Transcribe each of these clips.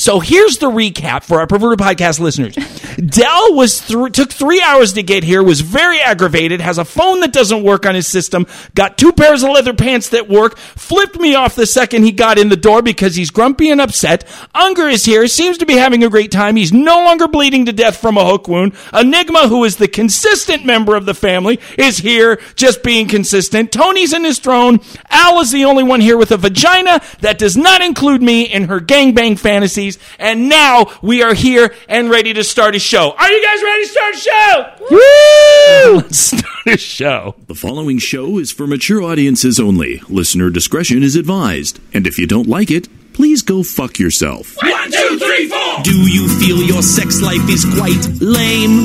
So here's the recap for our perverted podcast listeners. Dell was thr took three hours to get here, was very aggravated, has a phone that doesn't work on his system, got two pairs of leather pants that work, flipped me off the second he got in the door because he's grumpy and upset. Unger is here, seems to be having a great time. He's no longer bleeding to death from a hook wound. Enigma, who is the consistent member of the family, is here just being consistent. Tony's in his throne. Al is the only one here with a vagina that does not include me in her gangbang fantasies. And now we are here and ready to start a show. Are you guys ready to start a show? Woo! Let's start a show. The following show is for mature audiences only. Listener discretion is advised. And if you don't like it, please go fuck yourself. One, two, three, four. Do you feel your sex life is quite lame?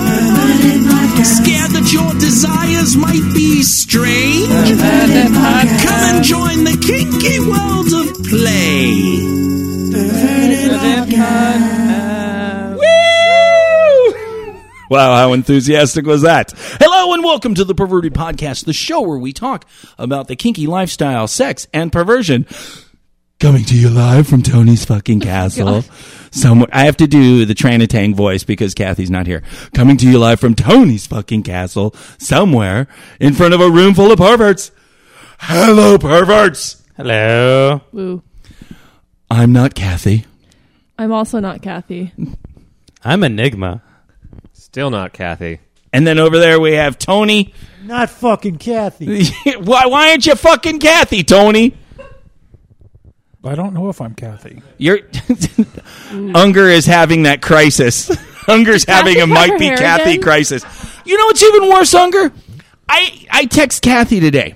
Scared that your desires might be strange? Come and join the kinky world of play. Wow, how enthusiastic was that? Hello and welcome to the Perverted Podcast, the show where we talk about the kinky lifestyle, sex, and perversion. Coming to you live from Tony's fucking oh castle. Somewhere I have to do the Tranitang voice because Kathy's not here. Coming to you live from Tony's fucking castle, somewhere in front of a room full of perverts. Hello, perverts. Hello. Woo. I'm not Kathy. I'm also not Kathy. I'm Enigma. Still not Kathy. And then over there we have Tony. Not fucking Kathy. why, why aren't you fucking Kathy, Tony? I don't know if I'm Kathy. You're Unger is having that crisis. Unger's having a might be Kathy again? crisis. You know what's even worse, Unger? I I text Kathy today.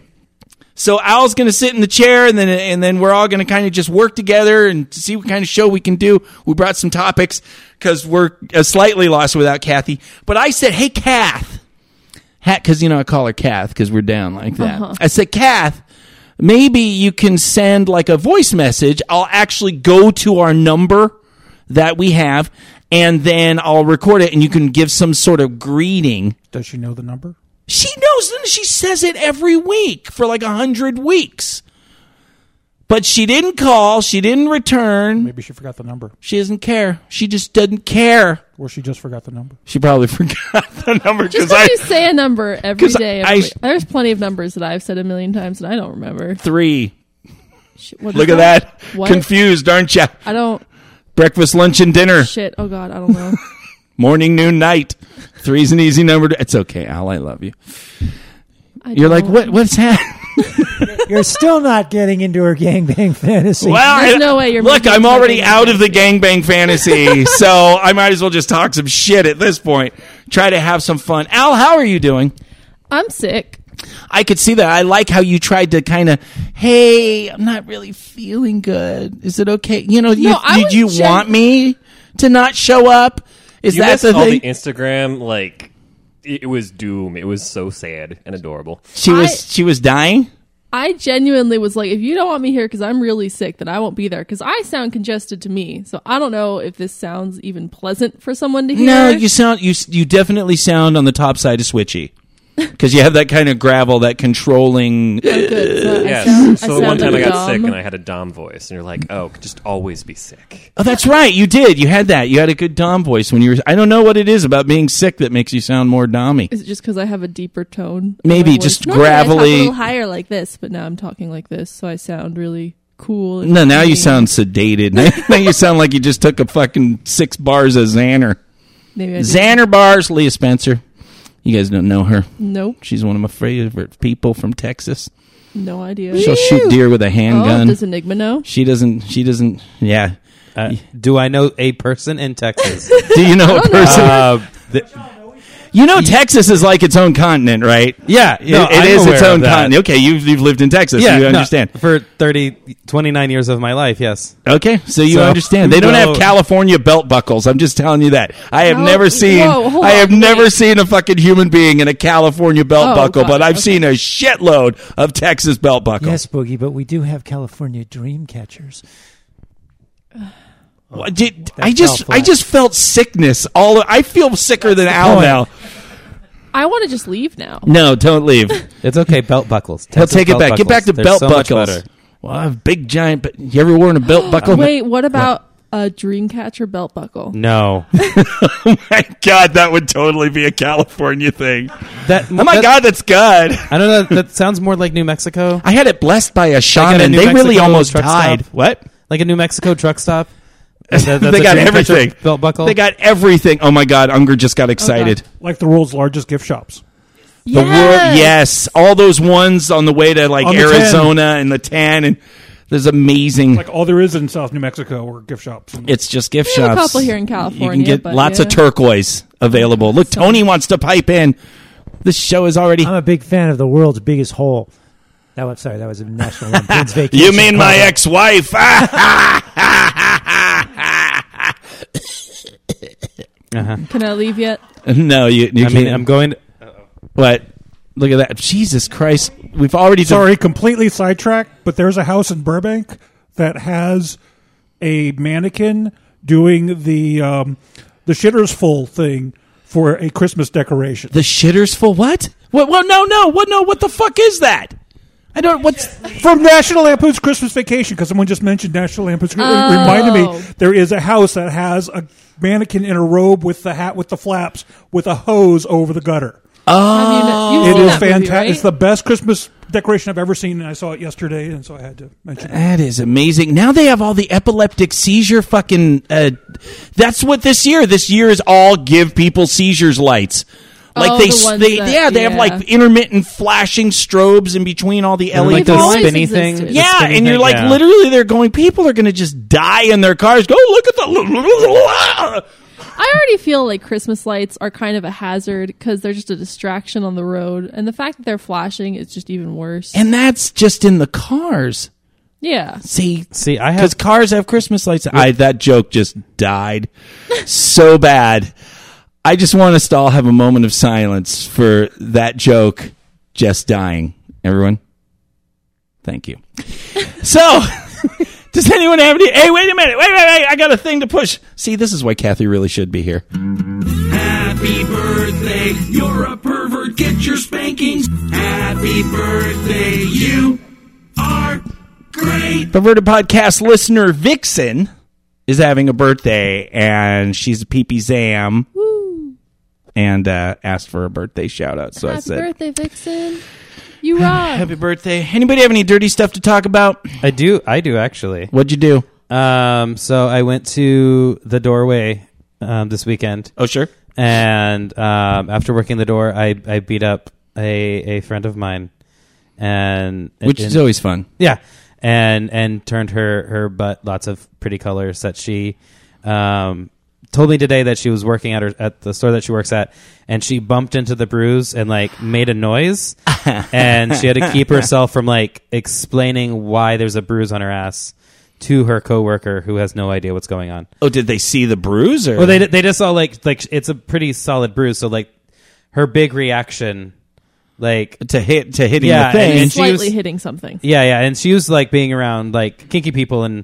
So Al's going to sit in the chair, and then and then we're all going to kind of just work together and see what kind of show we can do. We brought some topics because we're uh, slightly lost without Kathy. But I said, "Hey, Kath," because you know I call her Kath because we're down like that. Uh-huh. I said, "Kath." maybe you can send like a voice message. I'll actually go to our number that we have and then I'll record it and you can give some sort of greeting. Does she know the number? She knows and she says it every week for like a hundred weeks. But she didn't call, she didn't return. Maybe she forgot the number. She doesn't care. She just doesn't care. Or she just forgot the number. She probably forgot the number Just because I you say a number every day. day. I- every- there's plenty of numbers that I've said a million times and I don't remember. three. Sh- what is Look at that. What? Confused, aren't you? I don't. Breakfast, lunch, and dinner. Shit. Oh God. I don't know. Morning, noon, night. Three's an easy number. To, it's okay, Al. I love you. I You're like, don't. what? What's happening? You're still not getting into her gangbang fantasy. Well, There's I- no way you're Look, making I'm it already out of the gangbang gangbang fantasy, so I might as well just talk some shit at this point. Try to have some fun. Al, how are you doing? I'm sick. I could see that. I like how you tried to kind of, hey, I'm not really feeling good. Is it okay? You know, you, No, I did was you gen- want me to not show up? Is You that missed the all thing? the Instagram like it, it was doom. It was so sad and adorable. she was I- she was dying. I genuinely was like, if you don't want me here because I'm really sick, then I won't be there because I sound congested to me. So I don't know if this sounds even pleasant for someone to hear. No, you sound you you definitely sound on the top side of switchy because you have that kind of gravel, that controlling. Oh, good. So uh, I Yeah. sound, so I the sound one time like I a got sick dom. and I had a dom voice, and you're like, "Oh, just always be sick." Oh, that's right. You did. You had that. You had a good Dom voice when you were. I don't know what it is about being sick that makes you sound more Dommy. Is it just because I have a deeper tone? in Maybe my voice? just Normally I talk gravelly- a little higher like this, but now I'm talking like this, so I sound really cool. And No, now you clean. sound sedated. Now, now you sound like you just took a fucking six bars of Xanner. Maybe I do. Xanner bars. Leah Spencer. You guys don't know her. Nope, She's one of my favorite people from Texas. no idea. She'll shoot deer with a Oh, handgun. does Enigma know? she doesn't. She doesn't. Yeah. Uh, do I know a person in Texas? Do you know a person? uh, th- you know, Texas is like its own continent, right? yeah, It- no, it I'm is its aware of own continent. Okay, you've you've lived in Texas. Yeah, you no, understand. for 30, 29 years of my life, yes. Okay, so you So, understand. They don't have. California belt buckles. I'm just telling you that. I have Oh, never seen. whoa, I have on, never wait. seen a fucking human being in a California belt Oh, buckle, God, but I've okay. seen a shitload of Texas belt buckles. Yes, Boogie, but we do have California dream catchers. What did- I just I just felt sickness. All I feel sicker than Al now. I want to just leave now. No, don't leave. It's okay, belt buckles. He'll Texas take it belt back. Get back to. They're belt so much buckles. better. Well, I have big giant. But you ever worn a belt oh. buckle? Wait, what about A Dreamcatcher belt buckle. No. Oh my God, that would totally be a California thing. That, Oh my that- God, that's good. I don't know. That sounds more like New Mexico. I had it blessed by a Like a shaman. New They really Mexico almost truck died. stop? What? Like a New Mexico truck stop. That- they got everything. Belt buckle. They got everything. Oh my God, Unger just got excited. Like the world's largest gift shops. The world, yes, all those ones on the way to like On the 10. Arizona and the tan, and there's amazing. Like all there is in South New Mexico are gift shops. It's just gift We have a shops. couple here in California. You can get but lots of turquoise available. Look, Tony wants to pipe in. This show is already. I'm a big fan of the world's biggest hole. That was sorry, that was a National Vacation. You mean my cover. ex-wife? Can I leave yet? no, you. you I mean, can't. I'm going. What? Look at that! Jesus Christ! We've already. Sorry, completely sidetracked, but there's a house in Burbank that has a mannequin doing the um, the shitters full thing for a Christmas decoration. the shitters full. What? What? What? No, no. What? No. What the fuck is that? I don't. What's? From National Lampoon's Christmas Vacation, because someone just mentioned National Lampoon's. It Oh. reminded me there is a house that has a mannequin in a robe with the hat with the flaps with a hose over the gutter. You've It is fantastic. right? It's the best Christmas decoration I've ever seen, and I saw it yesterday, and so I had to mention it. That is amazing. Now they have all the epileptic seizure fucking. Uh, that's what this year. This year is all give people seizures lights. Like Oh, they, the they that- yeah, they have like intermittent flashing strobes in between all the They're LED like those spinny existed. things. Yeah, spinny and you're thing, like yeah. literally they're going. People are going to just die in their cars. Go look at the. I already feel like Christmas lights are kind of a hazard because they're just a distraction on the road, and the fact that they're flashing is just even worse. And that's just in the cars. yeah, See, See, I because have. cars have Christmas lights. I that joke just died so bad. I just want us to all have a moment of silence for that joke just dying. Everyone, thank you. So, does anyone have any? Hey, wait a minute! Wait, wait, wait! I got a thing to push. See, this is why Kathy really should be here. Happy birthday, you're a pervert, get your spankings. Happy birthday, you are great. Perverted Podcast listener Vixen is having a birthday, and she's a peepee zam. And uh, asked for a birthday shout out. So I happy said, birthday, Vixen! You rock. Happy birthday. Anybody have any dirty stuff to talk about? I do. I do actually. What'd you do? Um. So I went to the doorway um, this weekend, Oh, sure. and um, after working the door, I I beat up a a friend of mine, and Which and- is always fun. Yeah, and and turned her her butt lots of pretty colors that she um, told me today that she was working at her at the store that she works at, and she bumped into the bruise and like made a noise, and she had to keep herself from like explaining why there's a bruise on her ass to her coworker who has no idea what's going on. Oh, did they see the bruise? Or? Well, they they just saw like like it's a pretty solid bruise, so like her big reaction, like to hit to hitting Yeah, the thing. and she Slightly was- hitting something. Yeah, yeah, and she was like being around like kinky people and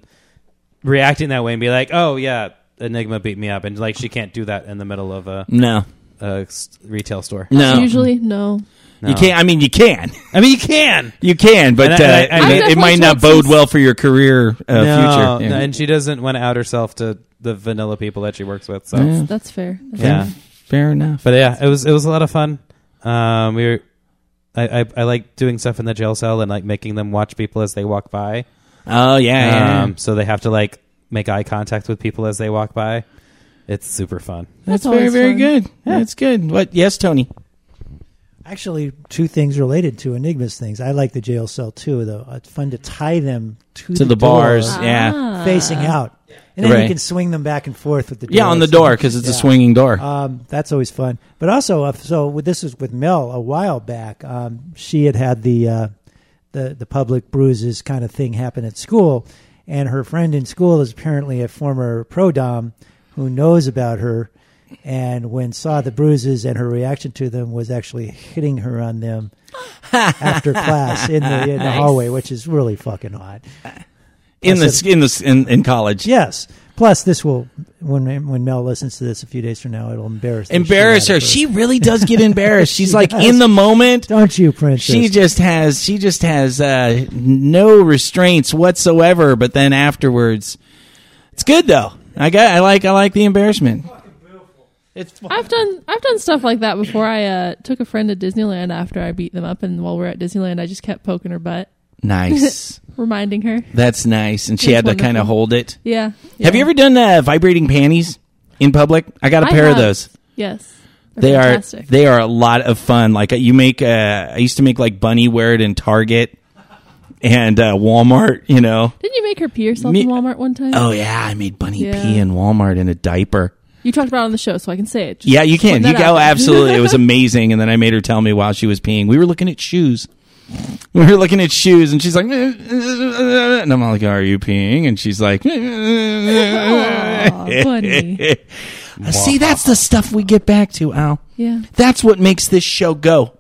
reacting that way and be like, "Oh yeah, Enigma beat me up," and like she can't do that in the middle of a, no, a s- retail store. no. Usually, no. No. You can't. I mean, you can. I mean, you can. You can, but And I- uh, and I- it- I've it, definitely might not told bode some- well for your career uh, no, future. no, Yeah. and she doesn't want to out herself to the vanilla people that she works with. So Yeah. That's fair. That's yeah, Fair enough. but yeah, it was it was a lot of fun. Um, we were. I, I, I like doing stuff in the jail cell and like making them watch people as they walk by. oh yeah, yeah. Um, so they have to like make eye contact with people as they walk by. It's super fun. That's, That's very very fun. good. That's good. What? Yes, Tony. Actually, two things related to Enigma's things. I like the jail cell too, though. It's fun to tie them to, To the door, bars. Yeah. Ah. facing out, and then Right. you can swing them back and forth with the door. Yeah, on the door because it's a swinging door. Um, that's always fun. But also, uh, so with, this was with Mel a while back. Um, she had had the uh, the the public bruises kind of thing happen at school, and her friend in school is apparently a former pro dom who knows about her, and when saw the bruises and her reaction to them was actually hitting her on them after class in the in the hallway, which is really fucking hot. in I the said- in the in, in college. Yes. Plus, this will when when Mel listens to this a few days from now, it'll embarrass Embarrass out her. She really does get embarrassed. She's She like does. in the moment. Don't you, princess? She just has she just has uh, no restraints whatsoever. But then afterwards, It's good though. I got. I like. I like the embarrassment. It's I've done I've done stuff like that before. I uh, took a friend to Disneyland after I beat them up, and while we are at Disneyland, I just kept poking her butt, nice. reminding her. That's nice. And she had to kind of hold it. Yeah. Have you ever done uh, vibrating panties in public? I got a I pair of those. Yes. They They're are they are a lot of fun. Like uh, you make, uh, I used to make like bunny wear it in Target and uh, Walmart. You know. Didn't you make her pee herself Me- in Walmart one time? Oh yeah, I made bunny Yeah. pee in Walmart in a diaper. You talked about it on the show, so I can say it. Just Yeah, you can. You that go there. absolutely. It was amazing. And then I made her tell me while she was peeing. We were looking at shoes. We were looking at shoes, and she's like, and I'm like, "Are you peeing?" And she's like, Aw, bunny. "See, that's the stuff we get back to, Al. Yeah. That's what makes this show go."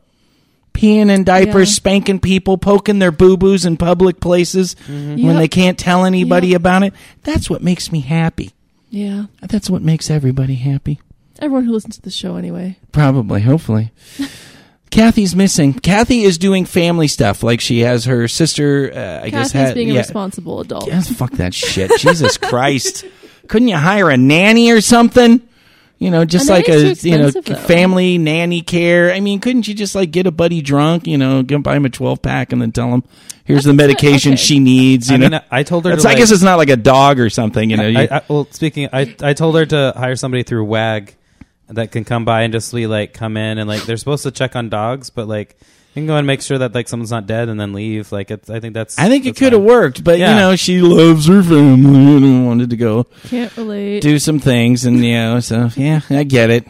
Peeing in diapers, Yeah. spanking people, poking their boo boos in public places mm-hmm. when Yep. they can't tell anybody Yep. about it. That's what makes me happy. Yeah. That's what makes everybody happy. Everyone who listens to the show anyway. Probably, hopefully. Kathy's missing. Kathy is doing family stuff. Like she has her sister. Uh, I guess Kathy's had, being a responsible adult. Yes, fuck that shit. Jesus Christ! Couldn't you hire a nanny or something? You know, just A like a you know though. family nanny care. I mean, couldn't you just like get a buddy drunk? You know, go buy him a twelve pack and then tell him here's the That's what- medication okay. she needs. You I know, mean, I told her. That's- to, I like- guess it's not like a dog or something. You know, you- I, I, well, speaking, I I told her to hire somebody through WAG that can come by and just be like come in and like they're supposed to check on dogs, but like you can go and make sure that like someone's not dead and then leave. Like it's, I think that's. I think it could have worked, but you know, she loves her family and wanted to go. Can't relate. do some things and you know so yeah i get it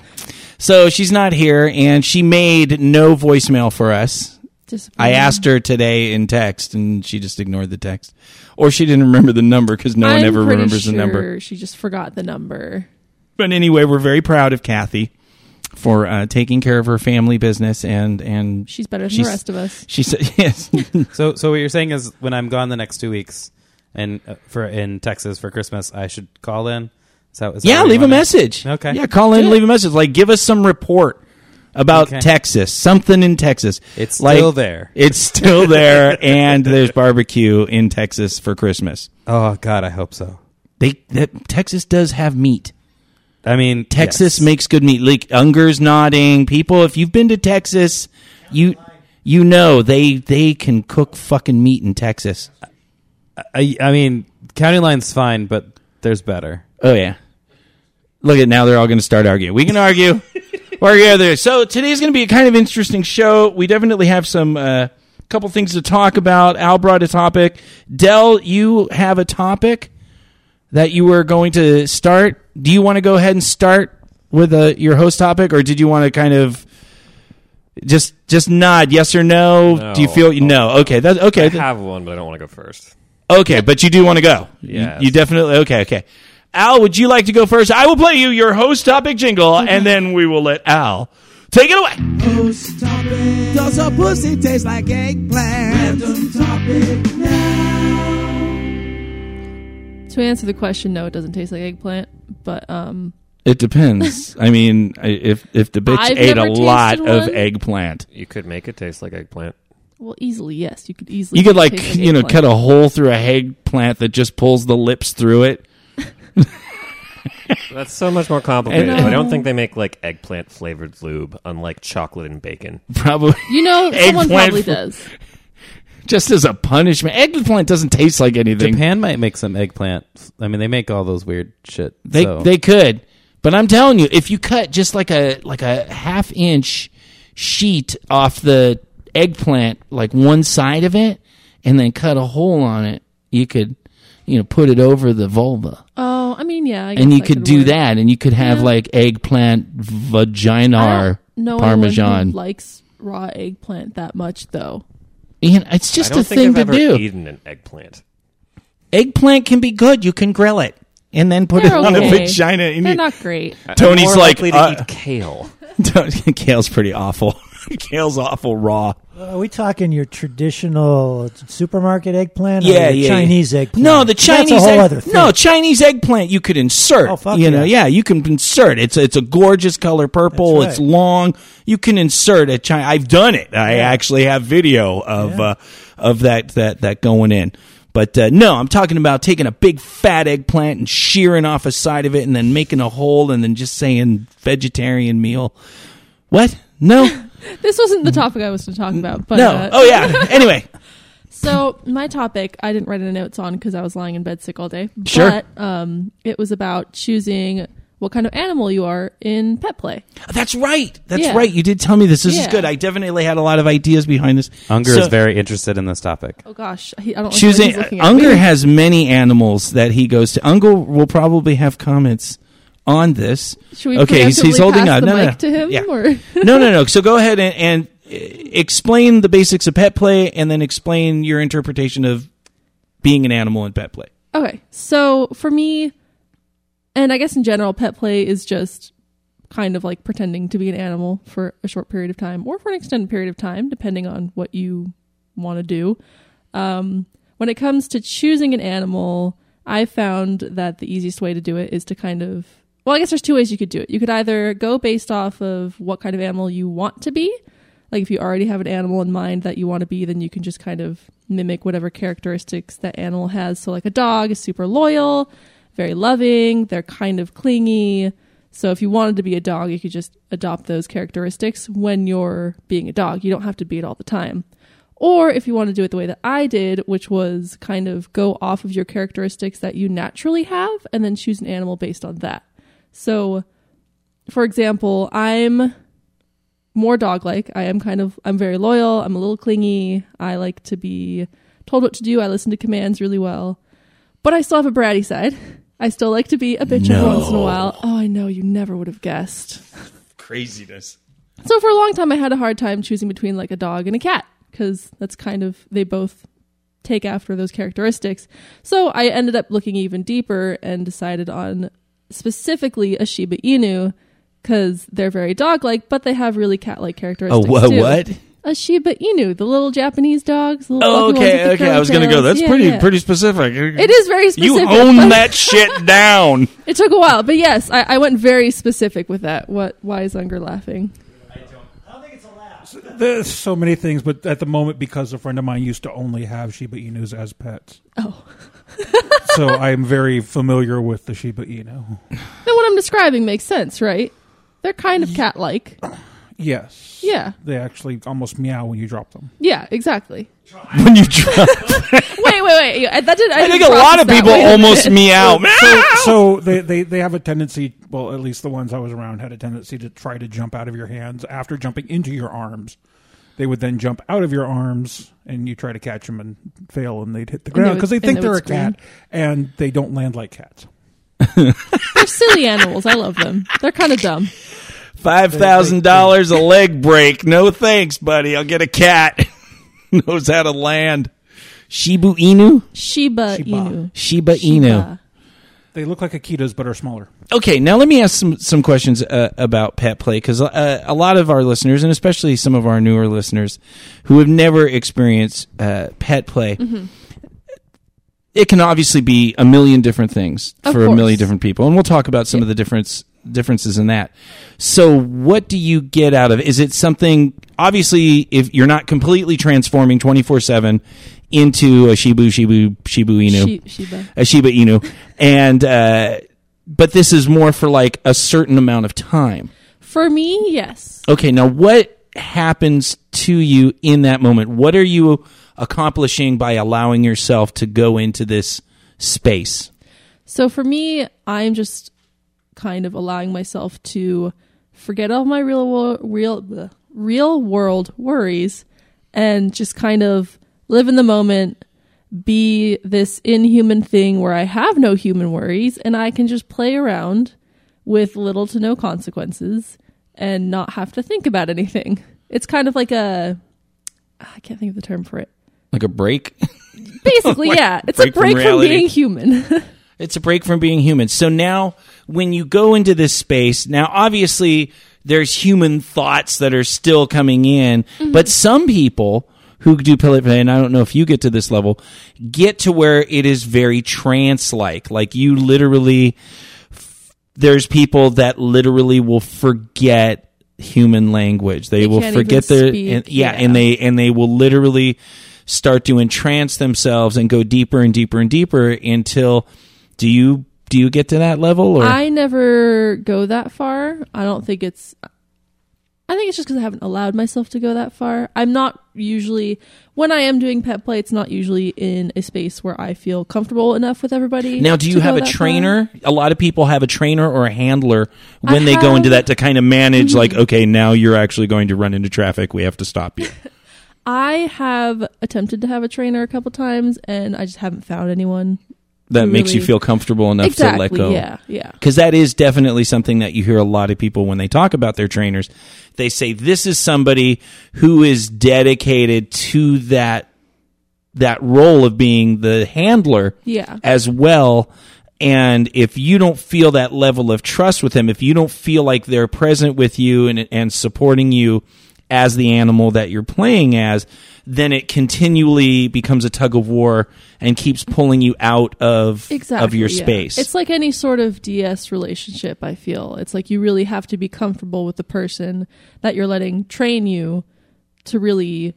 so she's not here and she made no voicemail for us i asked her today in text and she just ignored the text or she didn't remember the number because no one I'm ever remembers sure the number She just forgot the number. But anyway we're very proud of kathy for uh, taking care of her family business and and She's better than She's- the rest of us. she said yes So, so what you're saying is when I'm gone the next two weeks and uh, for in Texas for Christmas, I should call in. Is that, is yeah leave a want? message Okay. yeah call in Do leave a message like give us some report about Okay. texas something in texas It's Like, still there. It's still there, and there's barbecue in Texas for Christmas. Oh God, I hope so. They that, Texas does have meat. I mean, Texas yes. makes good meat. Like Unger's nodding. People, if you've been to Texas, you you know they they can cook fucking meat in Texas. I, I mean, county line's fine, but there's better. Oh yeah. Look at now they're all going to start arguing. We can argue. argue there. So today's going to be a kind of interesting show. We definitely have some uh, couple things to talk about. Al brought a topic. Dell, you have a topic that you were going to start. Do you want to go ahead and start with uh, your host topic, or did you want to kind of just just nod yes or no? No. Do you feel no? Okay, that's okay. I have one, but I don't want to go first. Okay, but you do want to go. You- You, definitely okay, okay. Al, would you like to go first? I will play you your host topic jingle and then we will let Al take it away. Host topic. Does a pussy taste like eggplant? Random topic now. To answer the question, no, it doesn't taste like eggplant. But um, It depends. I mean, if if the bitch I've ate a lot tasted of eggplant, You could make it taste like eggplant. well, easily yes, you could easily. you could make like you know cut a hole through a eggplant that just pulls the lips through it. That's so much more complicated. And- I don't think they make like eggplant flavored lube, unlike chocolate and bacon. Probably You know, someone Eggplant probably fr- does. Just as a punishment. Eggplant doesn't taste like anything. Japan might make some eggplant. I mean, they make all those weird shit. They so. they could, but I'm telling you, if you cut just like a like a half inch sheet off the eggplant, like one side of it, and then cut a hole on it, you could, you know, put it over the vulva, Oh, I mean, yeah, I guess and you that could do work. that, and you could have Yeah. like eggplant vagina I or parmesan. anyone likes raw eggplant that much, though. You know, it's just I don't a think thing I've to ever do. eaten an eggplant. Eggplant can be good. You can grill it and then put They're it on a vagina. And They're you, not great. Tony's I'm more like, likely to uh, eat kale. Kale's pretty awful. Kale's awful raw. Are we talking your traditional supermarket eggplant? Yeah, yeah, Chinese yeah. eggplant. No, the Chinese That's a whole egg- other thing. No, Chinese eggplant you could insert. Oh, fuck you know, yeah. yeah, you can insert. It's it's a gorgeous color purple. That's It's long. You can insert a China. I've done it. I actually have video of Yeah. uh, of that that that going in. But uh, no, I'm talking about taking a big fat eggplant and shearing off a side of it and then making a hole and then just saying vegetarian meal. What? No, This wasn't the topic I was to talk about, but no. uh, Oh yeah. Anyway, So my topic, I didn't write any notes on because I was lying in bed sick all day. Sure. But um, it was about choosing what kind of animal you are in pet play. that's right. That's Yeah. right. You did tell me this. This is good. I definitely had a lot of ideas behind this. Unger So- is very interested in this topic. Oh gosh, he, I don't like the way choosing he's at Unger me. has many animals that he goes to. Unger will probably have comments on this. Should we okay, he's, he's holding on. No, no, no. to him? Yeah. No, no, no. So go ahead and, and uh, explain the basics of pet play, and then explain your interpretation of being an animal in pet play. Okay, so for me, and I guess in general, pet play is just kind of like pretending to be an animal for a short period of time or for an extended period of time, depending on what you want to do. Um, when it comes to choosing an animal, I found that the easiest way to do it is to kind of well, I guess there's two ways you could do it. You could either go based off of what kind of animal you want to be. Like if you already have an animal in mind that you want to be, then you can just kind of mimic whatever characteristics that animal has. So like a dog is super loyal, very loving, they're kind of clingy. So if you wanted to be a dog, you could just adopt those characteristics when you're being a dog. You don't have to be it all the time. Or if you want to do it the way that I did, which was kind of go off of your characteristics that you naturally have and then choose an animal based on that. So, for example, I'm more dog like. I am kind of, I'm very loyal. I'm a little clingy. I like to be told what to do. I listen to commands really well. But I still have a bratty side. I still like to be a bitch every once in a while. Oh, I know. You never would have guessed. Craziness. So for a long time, I had a hard time choosing between like a dog and a cat because that's kind of they both take after those characteristics. So I ended up looking even deeper and decided on specifically a Shiba Inu because they're very dog-like, but they have really cat-like Oh, characteristics. wha- too. what? A Shiba Inu, the little Japanese dogs. The little Oh, fluffy ones okay, with the okay. I was gonna go. That's Yeah, pretty, yeah. pretty specific. It is very specific. You own that shit down. It took a while, but yes, I, I went very specific with that. What? Why is Unger laughing? I don't, I don't think it's a laugh. So, there's so many things, but at the moment, because a friend of mine used to only have Shiba Inus as pets, Oh. so I'm very familiar with the Shiba Inu. Then what I'm describing makes sense, right? They're kind of cat like. Yes. Yeah. They actually almost meow when you drop them. Yeah, exactly. When you drop. Wait, wait, wait. Yeah, That did, I, I didn't think a lot process of that people way. almost meow. So, so they, they, they have a tendency, well, at least the ones I was around had a tendency to try to jump out of your hands after jumping into your arms. They would then jump out of your arms and you try to catch them and fail and they'd hit the ground because they and think they they're a scream. cat and they don't land like cats. They're silly animals. I love them. They're kind of dumb. Five thousand dollars a leg break. No thanks, buddy. I'll get a cat. Knows how to land. Shibu Inu. Shiba, Shiba. Inu. Shiba Inu. Shiba. They look like Akitas but are smaller. Okay, now let me ask some some questions uh, about pet play because uh, a lot of our listeners, and especially some of our newer listeners, who have never experienced uh, pet play, Mm-hmm. it can obviously be a million different things Of for a million different people, and we'll talk about some of the difference differences in that. So, what do you get out of it? Is it something? Obviously, if you're not completely transforming twenty four seven into a Shibu Shibu Shibu Inu Shi- Shiba. a Shiba Inu, and uh, but this is more for like a certain amount of time. For me, yes. Okay, now what happens to you in that moment? What are you accomplishing by allowing yourself to go into this space? So for me, I'm just kind of allowing myself to forget all my real wo- real bleh, real world worries and just kind of live in the moment, be this inhuman thing where I have no human worries and I can just play around with little to no consequences and not have to think about anything. It's kind of like a I can't think of the term for it. Like a break? Basically, Like yeah, it's break a break from, reality. being human. It's a break from being human. So now, when you go into this space, now obviously there's human thoughts that are still coming in, mm-hmm. but some people who do play, and I don't know if you get to this level, get to where it is very trance like. Like you literally, there's people that literally will forget human language. They, They will forget their, speak, and, yeah, yeah. and they and they will literally start to entrance themselves and go deeper and deeper and deeper until do you do you get to that level or I never go that far. I don't think it's. I think it's just because I haven't allowed myself to go that far. I'm not usually when I am doing pet play. It's not usually in a space where I feel comfortable enough with everybody. now do you have a that far. trainer a lot of people have a trainer or a handler when I they go into that to kind of manage mm-hmm. like okay now you're actually going to run into traffic we have to stop you I have attempted to have a trainer a couple times, and I just haven't found anyone. That who makes you feel comfortable enough exactly. to let go Yeah. Yeah. because that is definitely something that you hear a lot of people when they talk about their trainers they say this is somebody who is dedicated to that that role of being the handler Yeah. as well and if you don't feel that level of trust with them if you don't feel like they're present with you and and supporting you as the animal that you're playing as then it continually becomes a tug of war and keeps pulling you out of exactly of your yeah. space It's like any sort of DS relationship, I feel. It's like you really have to be comfortable with the person that you're letting train you to really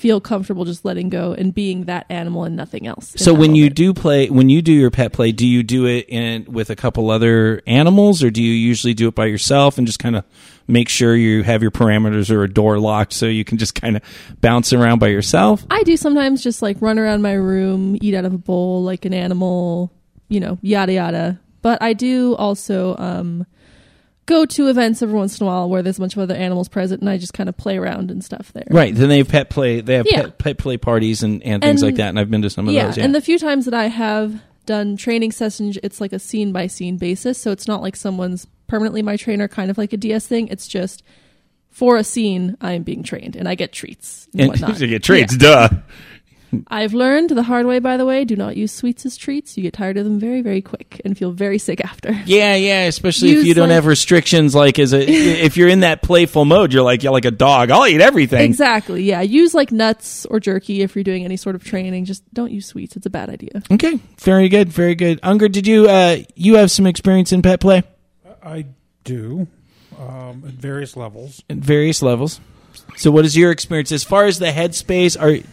feel comfortable just letting go and being that animal and nothing else. So when you do play, when you do your pet play, do you do it in with a couple other animals, or do you usually do it by yourself and just kind of make sure you have your parameters or a door locked so you can just kind of bounce around by yourself? I do sometimes just like run around my room, eat out of a bowl like an animal, you know, yada yada. But I do also um, go to events every once in a while where there's a bunch of other animals present, and I just kind of play around and stuff there. Right. Then they have pet play. They have Yeah. pet, pet play parties and, and things And- like that. And I've been to some of yeah, those. Yeah. and the few times that I have done training sessions, it's like a scene by scene basis. So it's not like someone's permanently my trainer, kind of like a DS thing. It's just for a scene, I am being trained, and I get treats and, and whatnot. you get treats, duh. I've learned the hard way, by the way. Do not use sweets as treats. You get tired of them very, very quick and feel very sick after. Yeah, yeah. Especially if Use, you don't like- have restrictions, like as a if you're in that playful mode, you're like you're like a dog. I'll eat everything. Exactly. Yeah. Use like nuts or jerky if you're doing any sort of training. Just don't use sweets. It's a bad idea. Okay, very good, very good. Unger, did you uh you have some experience in pet play I do um, at various levels. at various levels? So, what is your experience as far as the headspace? Are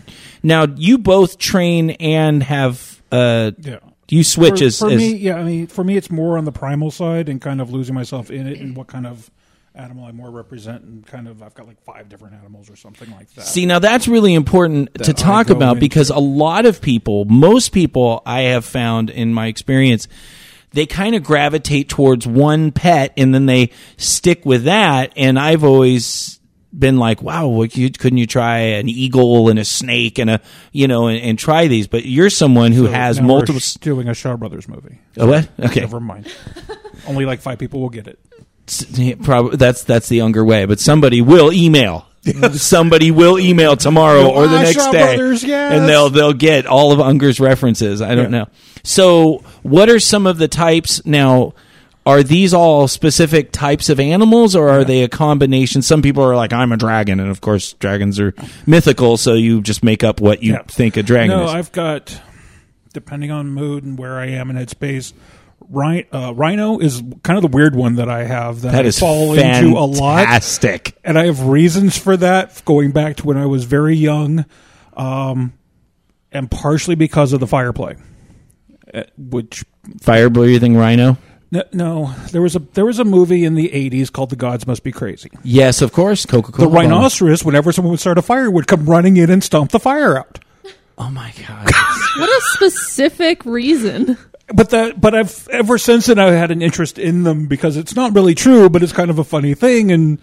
now you both train and have uh Yeah. you switch for, as, for as me, yeah. I mean, for me, it's more on the primal side and kind of losing myself in it and what kind of animal I more represent and kind of I've got like five different animals or something like that. See, now that's really important to talk about into. because a lot of people, most people I have found in my experience, they kind of gravitate towards one pet and then they stick with that. And I've always been like, wow, what, you, couldn't you try an eagle and a snake and a, you know, and, and try these? But you're someone who So has now we're multiple. sh- doing a Shaw Brothers movie. Oh, what? Okay. Never mind. Only like five people will get it. Probably that's that's the younger way, but somebody will email. somebody will email tomorrow or the next day, Brothers, yes. and they'll they'll get all of Unger's references. I don't Yeah. know. So, what are some of the types now? Are these all specific types of animals, or are they a combination? Some people are like, "I'm a dragon," and of course, dragons are mythical, so you just make up what you Yeah. think a dragon is. no, is. I've got, depending on mood and where I am in headspace, Rhino, uh, Rhino is kind of the weird one that I have that, that I fall into a lot. fantastic. and I have reasons for that going back to when I was very young, um, and partially because of the fire play, uh, which Fire breathing rhino. No, no, there was a there was a movie in the '80s called "The Gods Must Be Crazy." Yes, of course. Coca Cola. The Cola. rhinoceros, whenever someone would start a fire, would come running in and stomp the fire out. Oh my god. What a specific reason. But that, but I've ever since then I've had an interest in them because it's not really true, but it's kind of a funny thing. And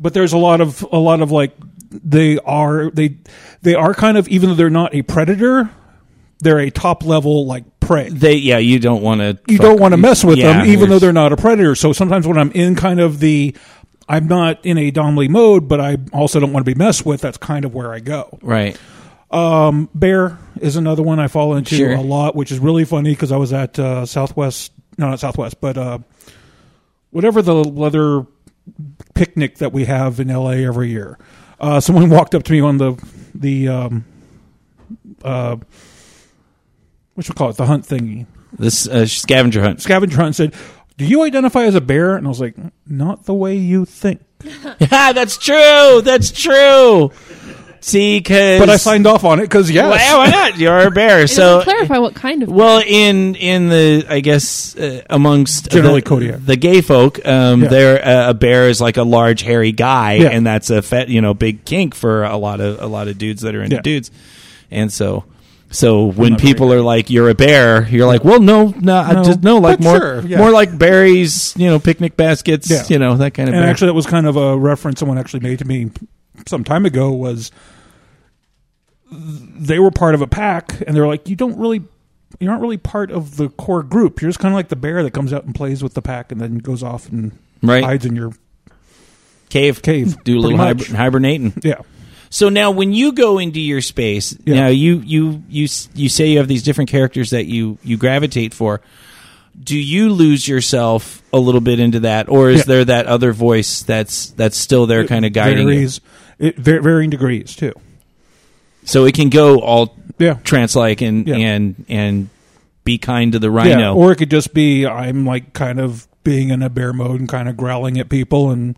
but there's a lot of a lot of like they are they they are kind of even though they're not a predator, they're a top level like prey. they yeah you don't want to You don't want to mess with yeah, them, even though they're not a predator. So sometimes when I'm in kind of the I'm not in a Domly mode, but I also don't want to be messed with. That's kind of where I go. right Bear is another one I fall into Sure. a lot, which is really funny because I was at uh, Southwest, no, not Southwest, but uh, whatever the leather picnic that we have in LA every year. Uh, someone walked up to me on the the um, what you call it, the hunt thingy, this uh, scavenger hunt scavenger hunt, said, "Do you identify as a bear?" And I was like, "Not the way you think." yeah that's true that's true See, because But I signed off on it because yes, Well, yeah, why not? You're a bear. So clarify what kind of. Well, in in the I guess uh, amongst Generally the, Kodiak. the gay folk, um, Yeah. there uh, a bear is like a large hairy guy, Yeah. and that's a fet, you know big kink for a lot of a lot of dudes that are into Yeah. dudes, and so. So when people are like, "You're a bear," you're like, "Well, no, no, I No, just no, like but more, sure, yeah. more like berries, you know, picnic baskets, Yeah. you know, that kind of." and bear. actually that was kind of a reference someone actually made to me some time ago was they were part of a pack and they're like you don't really you aren't really part of the core group you're just kind of like the bear that comes out and plays with the pack and then goes off and Right. hides in your cave, cave, do a pretty little much. hib- hibernating. yeah So now, when you go into your space, Yeah. now you you you you say you have these different characters that you you gravitate for. Do you lose yourself a little bit into that, or is Yeah. there that other voice that's that's still there, kind of guiding you? it, varying degrees too So it can go all yeah trance-like and Yeah. and and be kind to the yeah rhino. or it could just be i'm like kind of being in a bear mode and kind of growling at people and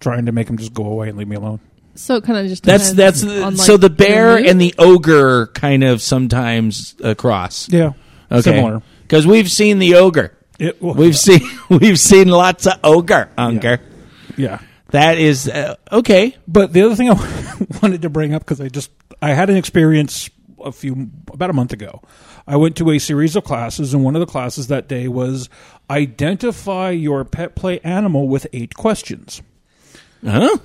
trying to make them just go away and leave me alone so it kind of just that's that's on, so the bear mood. and the ogre kind of sometimes across. yeah Okay, similar because we've seen the ogre. it, well, We've seen we've seen lots of ogre, Unger. yeah That is uh, okay. But the other thing I wanted to bring up because I just I had an experience a few about a month ago. I went to a series of classes, and one of the classes that day was identify your pet play animal with eight questions. Huh?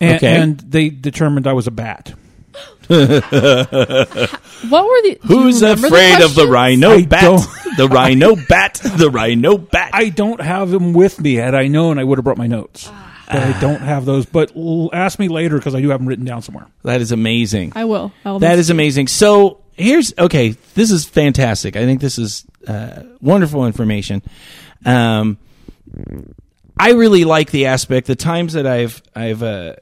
And, Okay. and they determined I was a bat. What were the? Who's remember afraid of the rhino I bat? the rhino bat. The rhino bat. I don't have them with me. Had I known, I would have brought my notes. But I don't have those. But l- ask me later because I do have them written down somewhere. that is amazing. I will. I'll That is amazing. So here's okay. This is fantastic. I think this is uh, wonderful information. Um, I really like the aspect. The times that I've I've uh,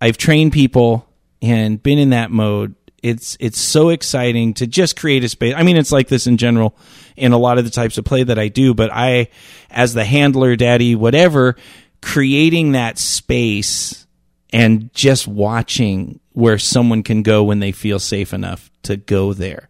I've trained people and been in that mode. It's it's so exciting to just create a space. I mean, it's like this in general in a lot of the types of play that I do. But I, as the handler, daddy, whatever, creating that space and just watching where someone can go when they feel safe enough to go there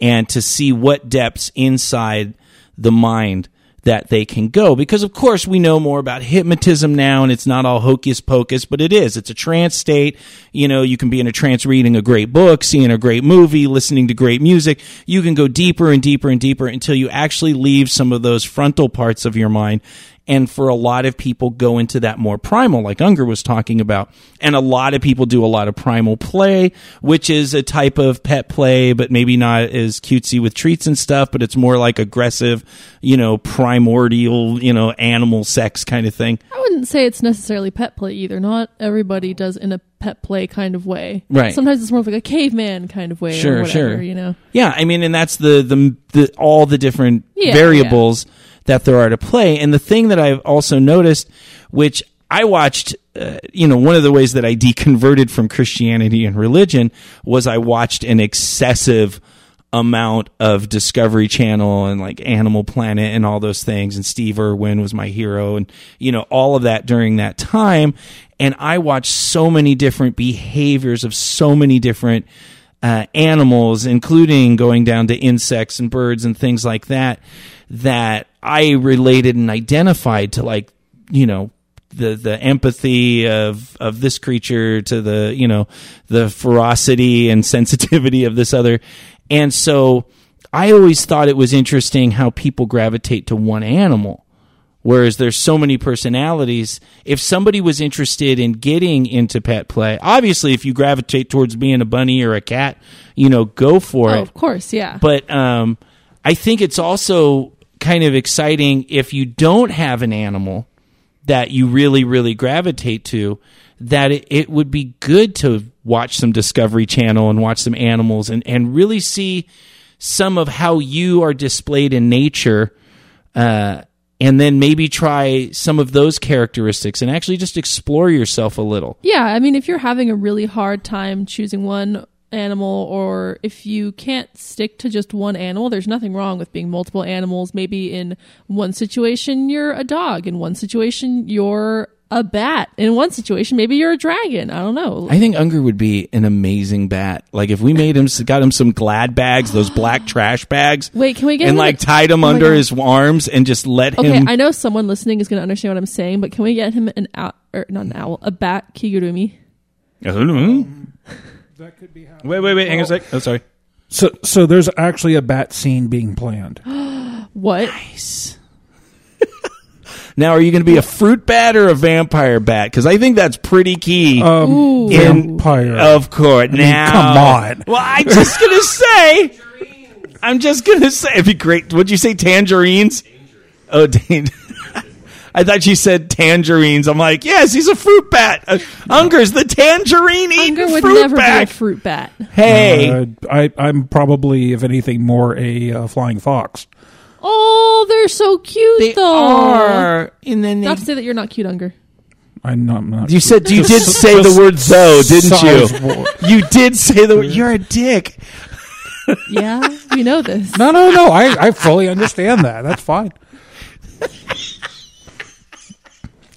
and to see what depths inside the mind that they can go. Because of course we know more about hypnotism now and it's not all hocus pocus but it is. It's a trance state. You know you can be in a trance reading a great book seeing a great movie listening to great music. You can go deeper and deeper and deeper until you actually leave some of those frontal parts of your mind and for a lot of people go into that more primal like unger was talking about and a lot of people do a lot of primal play which is a type of pet play but maybe not as cutesy with treats and stuff but it's more like aggressive you know primordial you know animal sex kind of thing I wouldn't say it's necessarily pet play either. Not everybody does in a pet play kind of way. Right. Sometimes it's more of like a caveman kind of way. Sure, or whatever, sure. You know. Yeah, I mean, and that's the the, the all the different Yeah, variables that there are to play. And the thing that I've also noticed, which I watched, uh, you know, one of the ways that I deconverted from Christianity and religion was I watched an excessive amount of Discovery Channel and like Animal Planet and all those things. And Steve Irwin was my hero, and you know all of that during that time. And I watched so many different behaviors of so many different uh, animals, including going down to insects and birds and things like that, that I related and identified to like, you know, the, the empathy of, of this creature to the, you know, the ferocity and sensitivity of this other. And so I always thought it was interesting how people gravitate to one animal whereas there's so many personalities if somebody was interested in getting into pet play obviously if you gravitate towards being a bunny or a cat you know go for Oh, it of course, yeah. but um, i think it's also kind of exciting if you don't have an animal that you really really gravitate to that it, it would be good to watch some discovery channel and watch some animals and, and really see some of how you are displayed in nature uh, and then maybe try some of those characteristics and actually just explore yourself a little. Yeah, I mean, if you're having a really hard time choosing one animal, or if you can't stick to just one animal, there's nothing wrong with being multiple animals. Maybe in one situation, you're a dog, in one situation, you're a bat. In one situation, maybe you're a dragon. I don't know. I think Unger would be an amazing bat. Like if we made him, got him some glad bags, those black trash bags. Wait, can we get and like a- tied him Oh under his arms and just let Okay, him. I know someone listening is going to understand what I'm saying, but can we get him an owl, or not an owl, a bat kigurumi? That could be how. Wait, wait, wait. Hang on a sec. Oh, sorry. So, so there's actually a bat scene being planned. What? Now, are you going to be a fruit bat or a vampire bat? Because I think that's pretty key. Um, Ooh. vampire. Of course. mean, now, come on. Well, I'm just gonna say. I'm just gonna say it'd be great. Would you say tangerines? Oh, dan- I thought she said tangerines. I'm like, yes, he's a fruit bat. Uh, Unger's the tangerine eating Unger would fruit never bat. be a fruit bat. hey, Uh, I, I'm probably, if anything, more a uh, flying fox. Oh, they're so cute they though. are. And then they, Not to say that you're not cute, Unger. I'm not. I'm not you said you did say the word though, didn't you? You did say the word. You're a dick. Yeah, we know this. No, no, no. I, I fully understand that. That's fine.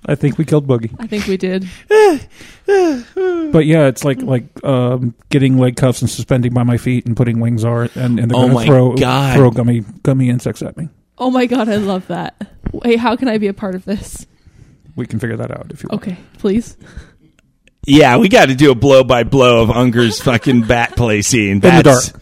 I think we killed Boogie. I think we did. But yeah, it's like like um, getting leg cuffs and suspending by my feet and putting wings on it, and, and they're Oh going my to throw God. throw gummy gummy insects at me. Oh my god, I love that. Wait, how can I be a part of this? We can figure that out if you want. Okay, please. Yeah, we got to do a blow by blow of Unger's fucking bat play scene. the That's,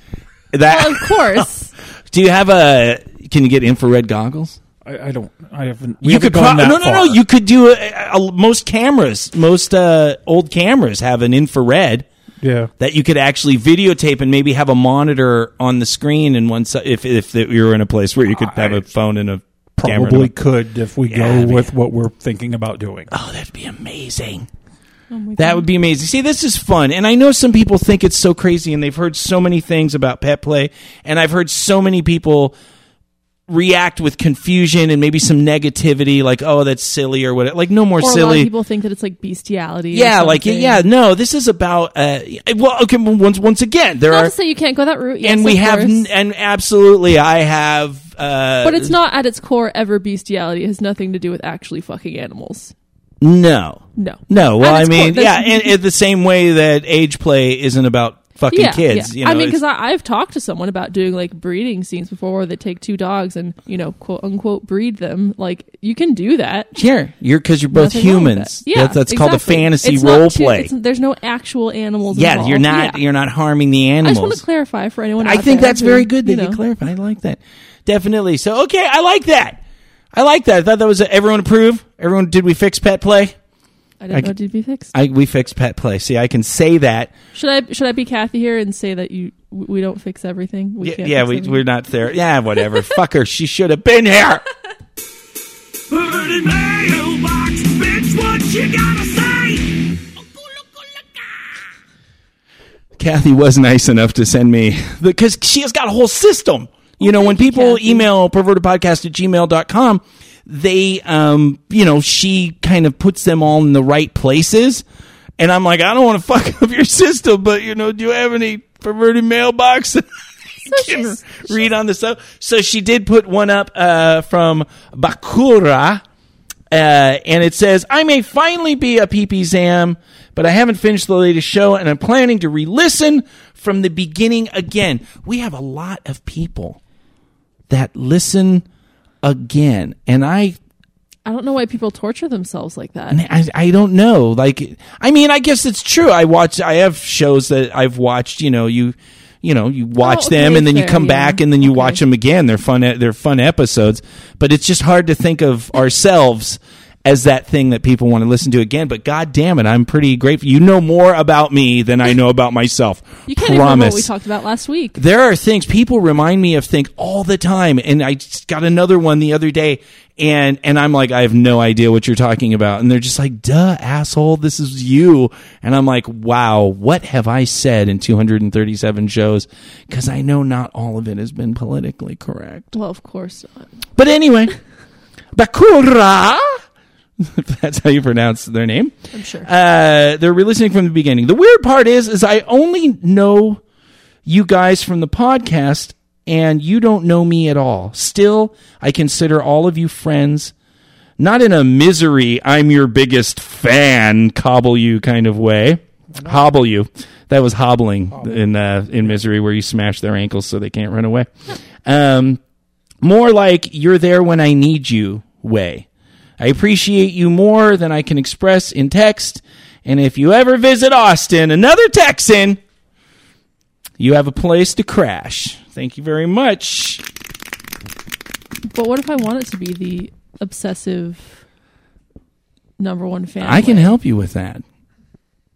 That Well, of course. Do you have a? Can you get infrared goggles? I, I don't. I haven't. We you haven't could gone pro- that no no no. You could do a, a, most cameras, most uh, old cameras have an infrared Yeah. that you could actually videotape and maybe have a monitor on the screen and one side if if you were in a place where you could have a phone and a camera. Probably could if we Yeah, go with what we're thinking about doing. Oh, that'd be amazing. Oh That would be amazing. See, this is fun. And I know some people think it's so crazy and they've heard so many things about pet play. And I've heard so many people react with confusion and maybe some negativity, like, oh, that's silly or what. Like, no more Or a lot of silly. people think that it's like bestiality. or Yeah, like, yeah, no, this is about, uh, well, okay, once, once again, there Not are, to say you can't go that route. Yes, and we have, n- and absolutely, I have, uh, but it's not at its core ever bestiality. It has nothing to do with actually fucking animals. no. No. No, well, I mean, yeah, in, in the same way that age play isn't about fucking yeah, kids. yeah. You know, I mean, because I've talked to someone about doing like breeding scenes before, where they take two dogs and you know, quote unquote, breed them. Like you can do that. Sure, you're because you're both Nothing humans. that. Yeah, That- that's called a fantasy It's role too- play. there's no actual animals. Yeah, involved. you're not Yeah. you're not harming the I animals. just want to clarify for anyone. I think that's who, very good that you you, clarify. I like that. Definitely. So okay, I like that. I like that. I thought that was everyone approve. Everyone, did we fix pet play? I didn't I- know it to be fixed. I we fixed pet play. See, I can say that. should I should I be Kathy here and say that you we don't fix everything? We yeah, can't yeah fix we everything? we're not there. Yeah, whatever. Fuck her. She should have been here. Perverted mailbox, bitch, what you gotta say? Kathy was nice enough to send me because she has got a whole system. You know, when thank you, people Kathy. email pervertedpodcast at gmail.com, they, um, you know, she kind of puts them all in the right places. And I'm like, I don't want to fuck up your system, but, you know, do you have any perverted mailbox? can she's- read on the stuff. So she did put one up uh, from Bakura, uh, and it says, "I may finally be a PP Zam, but I haven't finished the latest show, and I'm planning to re-listen from the beginning again." We have a lot of people that listen again, and I I don't know why people torture themselves like that. I, I don't know. Like, I mean, I guess it's true. I watch. I have shows that I've watched. You know, you, you know, you watch Oh, okay, them and then you come yeah. back and then you Okay. watch them again. They're fun. They're fun episodes. But it's just hard to think of ourselves as that thing that people want to listen to again. But god damn it, I'm pretty grateful. You know more about me than I know about myself. You can't even remember what we talked about last week. there are things people remind me of things all the time and i just got another one the other day and and i'm like i have no idea what you're talking about and they're just like duh asshole this is you and i'm like wow what have i said in 237 shows because i know not all of it has been politically correct Well, of course not. but anyway bakura if that's how you pronounce their name I'm sure. uh, they're re-listening from the beginning. The weird part is, is I only know you guys from the podcast, and you don't know me at all. Still, I consider all of you friends. not in a misery, I'm your biggest fan, cobble you kind of way. Hobble you. That was hobbling in uh, in misery, where you smash their ankles so they can't run away. Um, more like you're there when I need you way. I appreciate you more than I can express in text. And if you ever visit Austin, another Texan, you have a place to crash. Thank you very much. But what if I want it to be the obsessive number one fan? I can way? help you with that.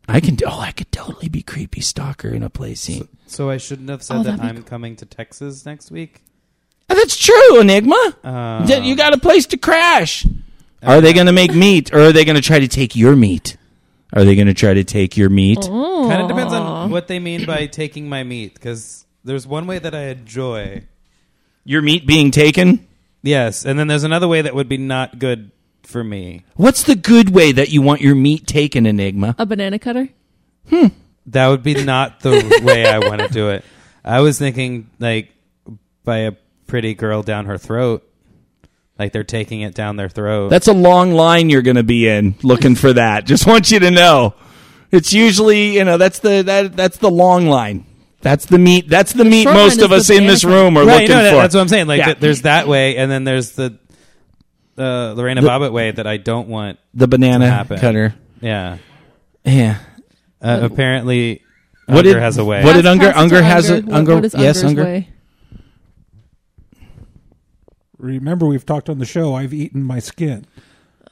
I can. Oh, I could totally be creepy stalker in a play scene. So I shouldn't have said Oh, that I'm coming to Texas next week. Oh, that's true, Enigma. Uh, you got a place to crash. Are they going to make meat, or are they going to try to take your meat? Are they going to try to take your meat? Kind of depends on what they mean by taking my meat, because there's one way that I enjoy. Your meat being taken? Yes, and then there's another way that would be not good for me. What's the good way that you want your meat taken, Enigma? a banana cutter. Hmm. That would be not the way I want to do it. I was thinking like by a pretty girl down her throat, like they're taking it down their throat. That's a long line you're going to be in looking for that. Just want you to know. It's usually, you know, that's the that that's the long line. That's the meat. That's the, meat most of us in this room are right. looking No, for. that's what I'm saying. Like Yeah. th- there's that way, and then there's the uh, Lorena Bobbitt way that I don't want. the banana happen. cutter. Yeah. Yeah. Uh, apparently, What Unger did- has a way. what did Pass- Unger- pass it to Unger has a- What- Unger- what is yes, Unger's Unger. way? Remember, we've talked on the show. I've eaten my skin.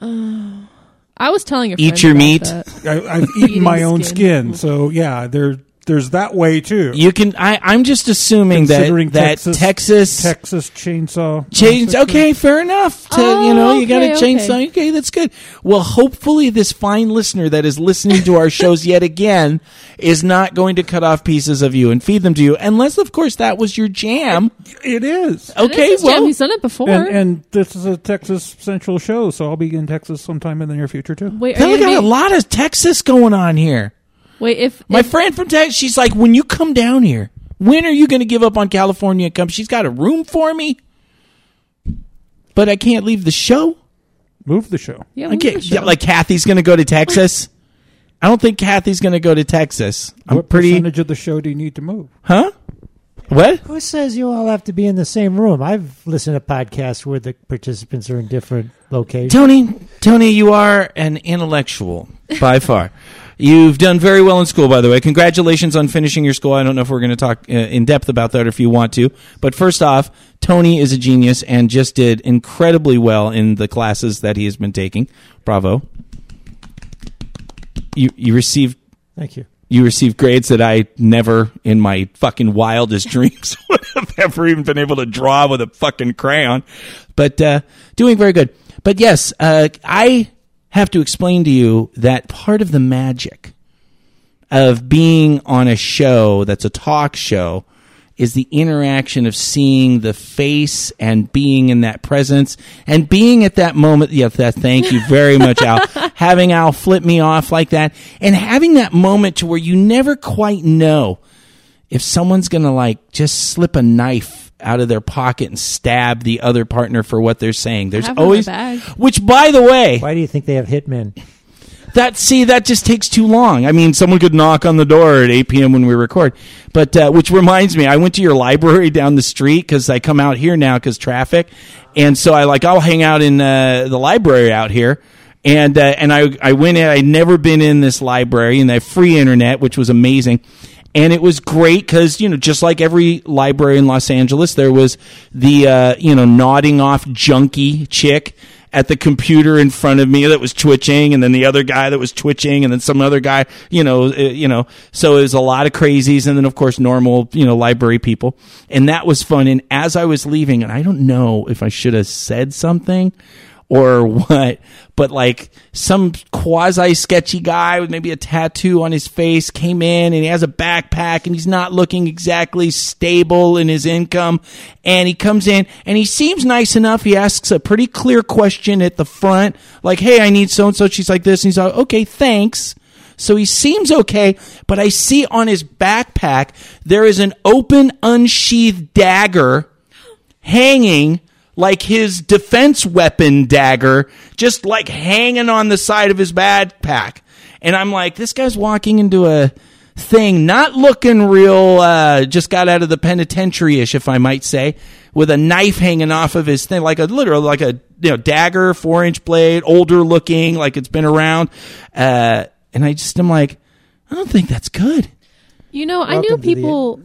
I was telling your Eat your about meat. that. I, I've eaten Eating my own skin. skin. So yeah, there there's that way too. You can. I, I'm just assuming that Considering that Texas, Texas, Texas chainsaw. change. massacre. Okay, fair enough. To Oh, you know, you got a okay, chainsaw. okay. Okay, that's good. Well, hopefully, this fine listener that is listening to our shows yet again is not going to cut off pieces of you and feed them to you, unless, of course, that was your jam. It is. It Okay, is his jam. he's done it before. And, and this is a Texas Central show, so I'll be in Texas sometime in the near future too. wait, Hey, are we you got a gonna lot of Texas going on here. Be- wait, if My if- friend from Texas, she's like, when you come down here, when are you going to give up on California and come? She's got a room for me, but I can't leave the show. Move the show. yeah, I can't, the show. yeah, like Kathy's going to go to Texas. I don't think Kathy's going to go to Texas. I'm what pretty, percentage of the show do you need to move? huh? What? Who says you all have to be in the same room? I've listened to podcasts where the participants are in different locations. Tony, Tony, you are an intellectual by far. You've done very well in school, by the way. Congratulations on finishing your school. I don't know if we're going to talk uh, in depth about that or if you want to. But first off, Tony is a genius and just did incredibly well in the classes that he has been taking. Bravo. You you received Thank you. you received grades that I never in my fucking wildest dreams would have ever even been able to draw with a fucking crayon. But uh, doing very good. But yes, uh, I have to explain to you that part of the magic of being on a show that's a talk show is the interaction of seeing the face and being in that presence and being at that moment. Yeah, that, thank you very much, Al. having Al flip me off like that and having that moment to where you never quite know if someone's going to like just slip a knife out of their pocket and stab the other partner for what they're saying. There's have one in my always, which by the way, Why do you think they have hitmen? that see that just takes too long. I mean, someone could knock on the door at 8 p.m. when we record. But uh, which reminds me, I went to your library down the street because I come out here now because traffic, and so I like I'll hang out in uh, the library out here. And uh, and I I went in. I'd never been in this library, and they have free internet, which was amazing. And it was great because you know, just like every library in Los Angeles, there was the uh, you know nodding off junkie chick at the computer in front of me that was twitching, and then the other guy that was twitching, and then some other guy, you know, uh, you know. So it was a lot of crazies, and then of course normal, you know, library people, and that was fun. And as I was leaving, and I don't know if I should have said something or what, but like some quasi sketchy guy with maybe a tattoo on his face came in and he has a backpack and he's not looking exactly stable in his income. And he comes in and he seems nice enough. He asks a pretty clear question at the front, like, Hey, I need so and so. She's like this. And he's like, okay, thanks. So he seems okay, but I see on his backpack there is an open, unsheathed dagger hanging like his defense weapon dagger just like hanging on the side of his backpack. And I'm like, this guy's walking into a thing, not looking real, uh, just got out of the penitentiary ish, if I might say, with a knife hanging off of his thing, like a literal, like a, you know, dagger, four inch blade, older looking, like it's been around. Uh, and I just am like, I don't think that's good. You know, I knew to the- people.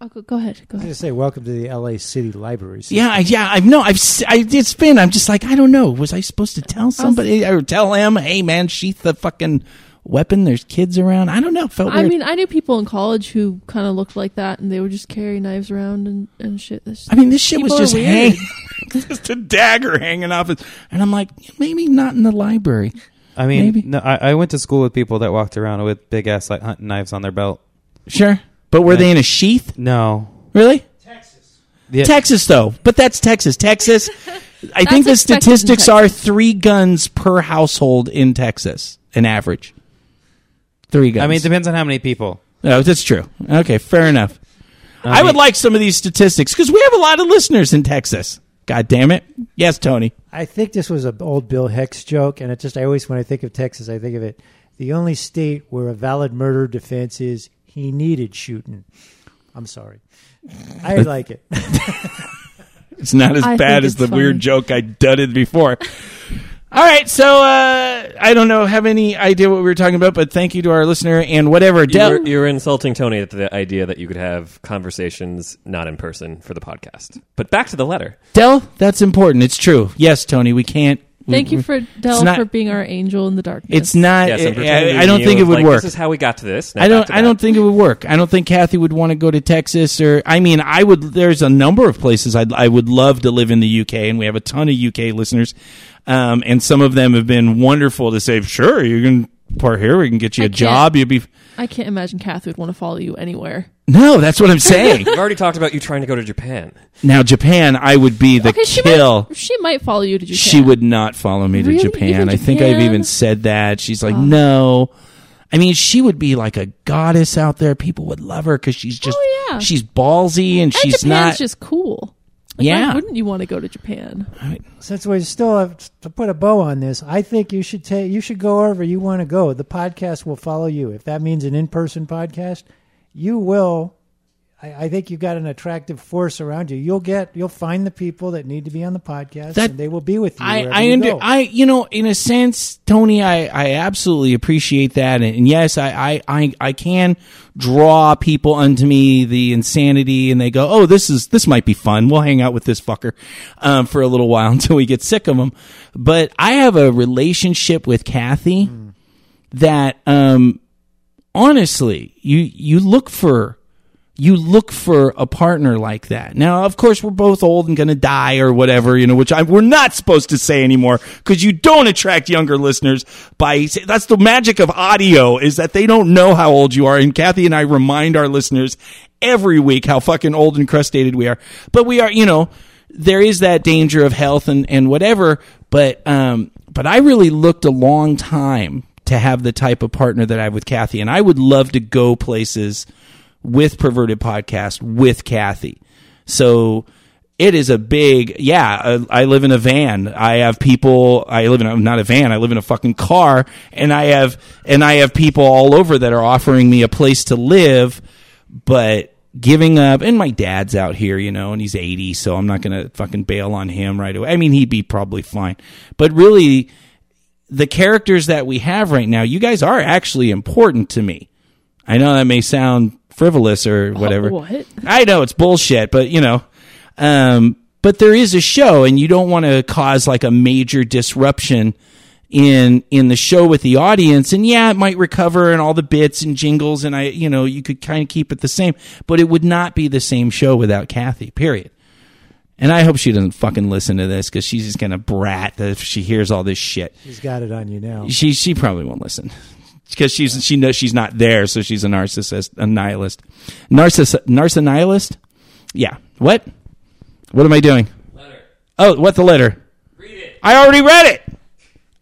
Oh, go, go ahead. Go I was ahead. gonna say, welcome to the L.A. City Library. System. Yeah, I, yeah, I've no, I've, s- I, it's been, I'm just like, I don't know. Was I supposed to tell somebody or tell him, hey man, sheath the fucking weapon? There's kids around. I don't know. Felt I weird. mean, I knew people in college who kind of looked like that, and they would just carry knives around and, and shit. That's- I mean, this shit was people are just weird. hanging, just a dagger hanging off it, and I'm like, maybe not in the library. I mean, Maybe. no, I, I went to school with people that walked around with big ass like hunting knives on their belt. Sure, but were they in a sheath? No, Really? yeah, Texas, though. But that's Texas. Texas. I think the statistics are three guns per household in Texas, an average. Three guns. I mean, it depends on how many people. No, that's true. Okay, fair enough. I, mean- would like some of these statistics because we have a lot of listeners in Texas. God damn it. Yes, Tony. I think this was an old Bill Hicks joke, and it just I always when I think of Texas, I think of it. The only state where a valid murder defense is he needed shooting. I'm sorry. I like it. It's not as I bad as the it's weird joke I dudded before. All right, so uh, I don't know, have any idea what we were talking about, but thank you to our listener and whatever. You Del- were, you're insulting Tony at the idea that you could have conversations not in person for the podcast. But back to the letter. Dell. that's important. It's true. Yes, Tony, we can't. Thank you for Dell not- for being our angel in the darkness. It's not. Yes, I'm I, pretending I- I don't you think it would like, work. This is how we got to this. Now I back don't. to I that. don't think it would work. I don't think Kathy would want to go to Texas or. I mean, I would. There's a number of places I'd, I would love to live in the UK, and we have a ton of UK listeners, um, and some of them have been wonderful to say, "Sure, you can part here. We can get you I a can't. job. You'd be." I can't imagine Kath would want to follow you anywhere. No, that's what I'm saying. We've already talked about you trying to go to Japan. now, Japan, I would be the okay, she kill. might. She might follow you to Japan. She would not follow me to Really? Japan. Even I think I've Japan? even said that. She's like, Oh. no. I mean, she would be like a goddess out there. People would love her because she's just, Oh, yeah. she's ballsy and And she's Japan's not. just cool. Like, Yeah. Why wouldn't you want to go to Japan? Since we still have to put a bow on this, I think you should take you should go wherever you want to go. The podcast will follow you. If that means an in person podcast, you will. I, I think you've got an attractive force around you. You'll get you'll find the people that need to be on the podcast, That- and they will be with you. I, I, you under, go. I, you know, in a sense, Tony, I, I absolutely appreciate that, and, and yes, I, I, I, I can draw people unto me the insanity, and they go, oh, this is this might be fun. We'll hang out with this fucker um, for a little while until we get sick of him. But I have a relationship with Kathy that, um, honestly, you you look for you look for a partner like that. Now, of course, we're both old and going to die or whatever, you know, which I, we're not supposed to say anymore because you don't attract younger listeners by, that's the magic of audio is that they don't know how old you are. And Kathy and I remind our listeners every week how fucking old and crustated we are. But we are, you know, there is that danger of health and, and whatever. But, um, but I really looked a long time to have the type of partner that I have with Kathy. And I would love to go places with Perverted Podcast with Kathy. So it is a big, yeah, I, live in a van. I have people, I live in a, not a van, I live in a fucking car and I have, and I have people all over that are offering me a place to live, but giving up, and my dad's out here, you know, and he's 80, so I'm not going to fucking bail on him right away. I mean, he'd be probably fine, but really, the characters that we have right now, you guys are actually important to me. I know that may sound frivolous or whatever. what? I know it's bullshit, but you know, um, but there is a show, and you don't want to cause like a major disruption in in the show with the audience. And yeah, it might recover and all the bits and jingles, and I, you know, you could kind of keep it the same, but it would not be the same show without Kathy. Period. And I hope she doesn't fucking listen to this because she's just gonna brat if she hears all this shit. She's got it on you now. She she probably won't listen because she's she knows she's not there, so she's a narcissist, a nihilist, narciss narciss nihilist. Yeah. What? What am I doing? Letter. Oh, what the letter? Read it. I already read it.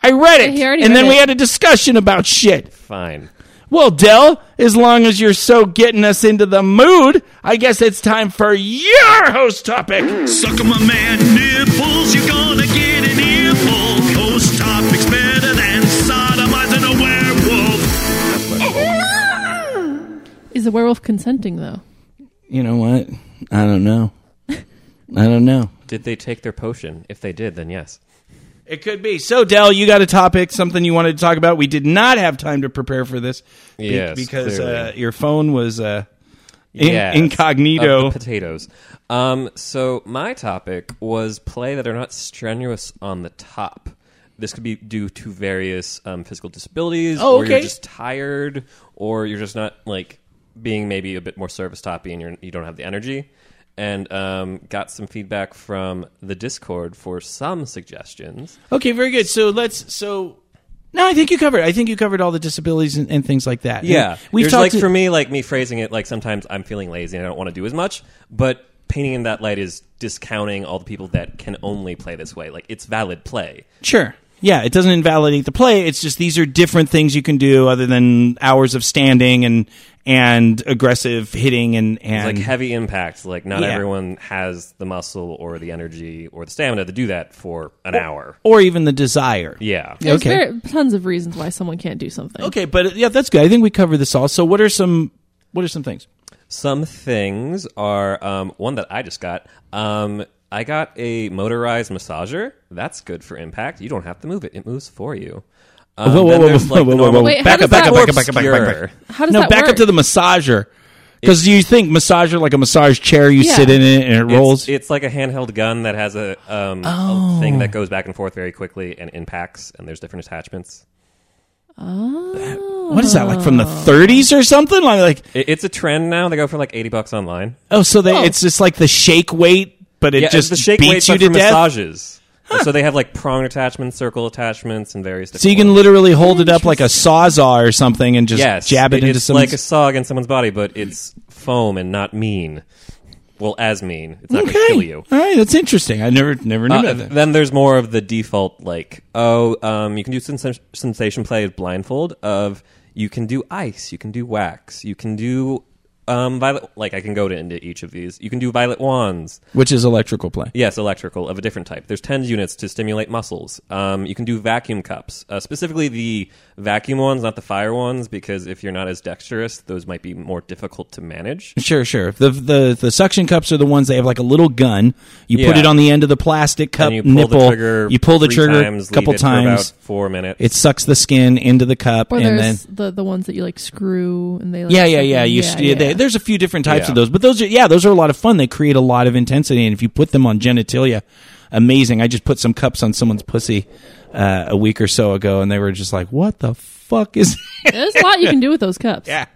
I read it, He already and read then we had a discussion about shit. Fine. Well, Dell, as long as you're so getting us into the mood, I guess it's time for your host topic. Suck 'em, my man nipples, you're gonna get an earful. Host topics better than sodomizing a werewolf. Is the werewolf consenting though? You know what? I don't know. I don't know. Did they take their potion? If they did, then yes. It could be. So, Dell, you got a topic, something you wanted to talk about. We did not have time to prepare for this. be- Yes, because uh, your phone was uh, in- Yes, incognito. potatoes. Um, so my topic was play that are not strenuous on the top. This could be due to various um, physical disabilities, Oh, okay. or you're just tired, or you're just not like being maybe a bit more service toppy, and you're, you don't have the energy. And um, got some feedback from the Discord for some suggestions. Okay, very good. So let's. So no, I think you covered. I think you covered all the disabilities and, and things like that. Yeah, And we've There's talked like to- for me, like me phrasing it, like sometimes I'm feeling lazy and I don't want to do as much, but painting in that light is discounting all the people that can only play this way. Like it's valid play. Sure. Yeah, it doesn't invalidate the play. It's just these are different things you can do other than hours of standing and and aggressive hitting and and like heavy impact. Like not Yeah. everyone has the muscle or the energy or the stamina to do that for an hour. or even the desire. Yeah. There's Okay. very, tons of reasons why someone can't do something. Okay, but yeah, that's good. I think we covered this all. So what are some what are some things? Some things are um, one that I just got. Um, I got a motorized massager. That's good for impact. You don't have to move it; it moves for you. Um, Whoa, whoa, whoa, whoa, like, whoa, whoa, whoa. normal- Wait, how back does up, back that up, More back up, back up, back up, back up, obscure. How does No, that back work? up to the massager. Because you think massager like a massage chair, you Yeah. sit in it and it It's- rolls. It's, like a handheld gun that has a, um, Oh. a thing that goes back and forth very quickly and impacts, and there's different attachments. Oh, what is that like from the 30s or something? Like, like It, it's a trend now. They go for like eighty bucks online. oh, so they it's just like the shake weight, but it yeah, just the shake beats weight you to for death. massages. So they have like prong attachments, circle attachments, and various. Different So you can ones. literally hold it up like a sawzall or something and just yes, jab it, into it's some. like a saw against someone's body, but it's foam and not mean. Well, as mean. It's not going to okay, kill you. all right, that's interesting. I never never knew Uh, that. then there's more of the default, like, oh, um, you can do sens- sensation play with blindfold. Of you can do ice, you can do wax, you can do um, violet. Like I can go to, into each of these. You can do violet wands. Which is electrical play. Yes, electrical of a different type. There's TENS units to stimulate muscles. Um, you can do vacuum cups, uh, specifically the vacuum ones, not the fire ones, because if you're not as dexterous, those might be more difficult to manage. Sure, sure. The the the suction cups are the ones they have like a little gun. You put it on the end of the plastic cup and you pull nipple. the trigger. you pull the three trigger times, a couple leave it for about times. four minutes. It sucks the skin into the cup, Or and then there's the the ones that you like screw and they like yeah, yeah, yeah. You yeah, st- they- there's a few different types Yeah. of those, but those are yeah, those are a lot of fun. They create a lot of intensity, and if you put them on genitalia, amazing. I just put some cups on someone's pussy uh, a week or so ago, and they were just like, "What the fuck is?" There's a lot you can do with those cups. yeah.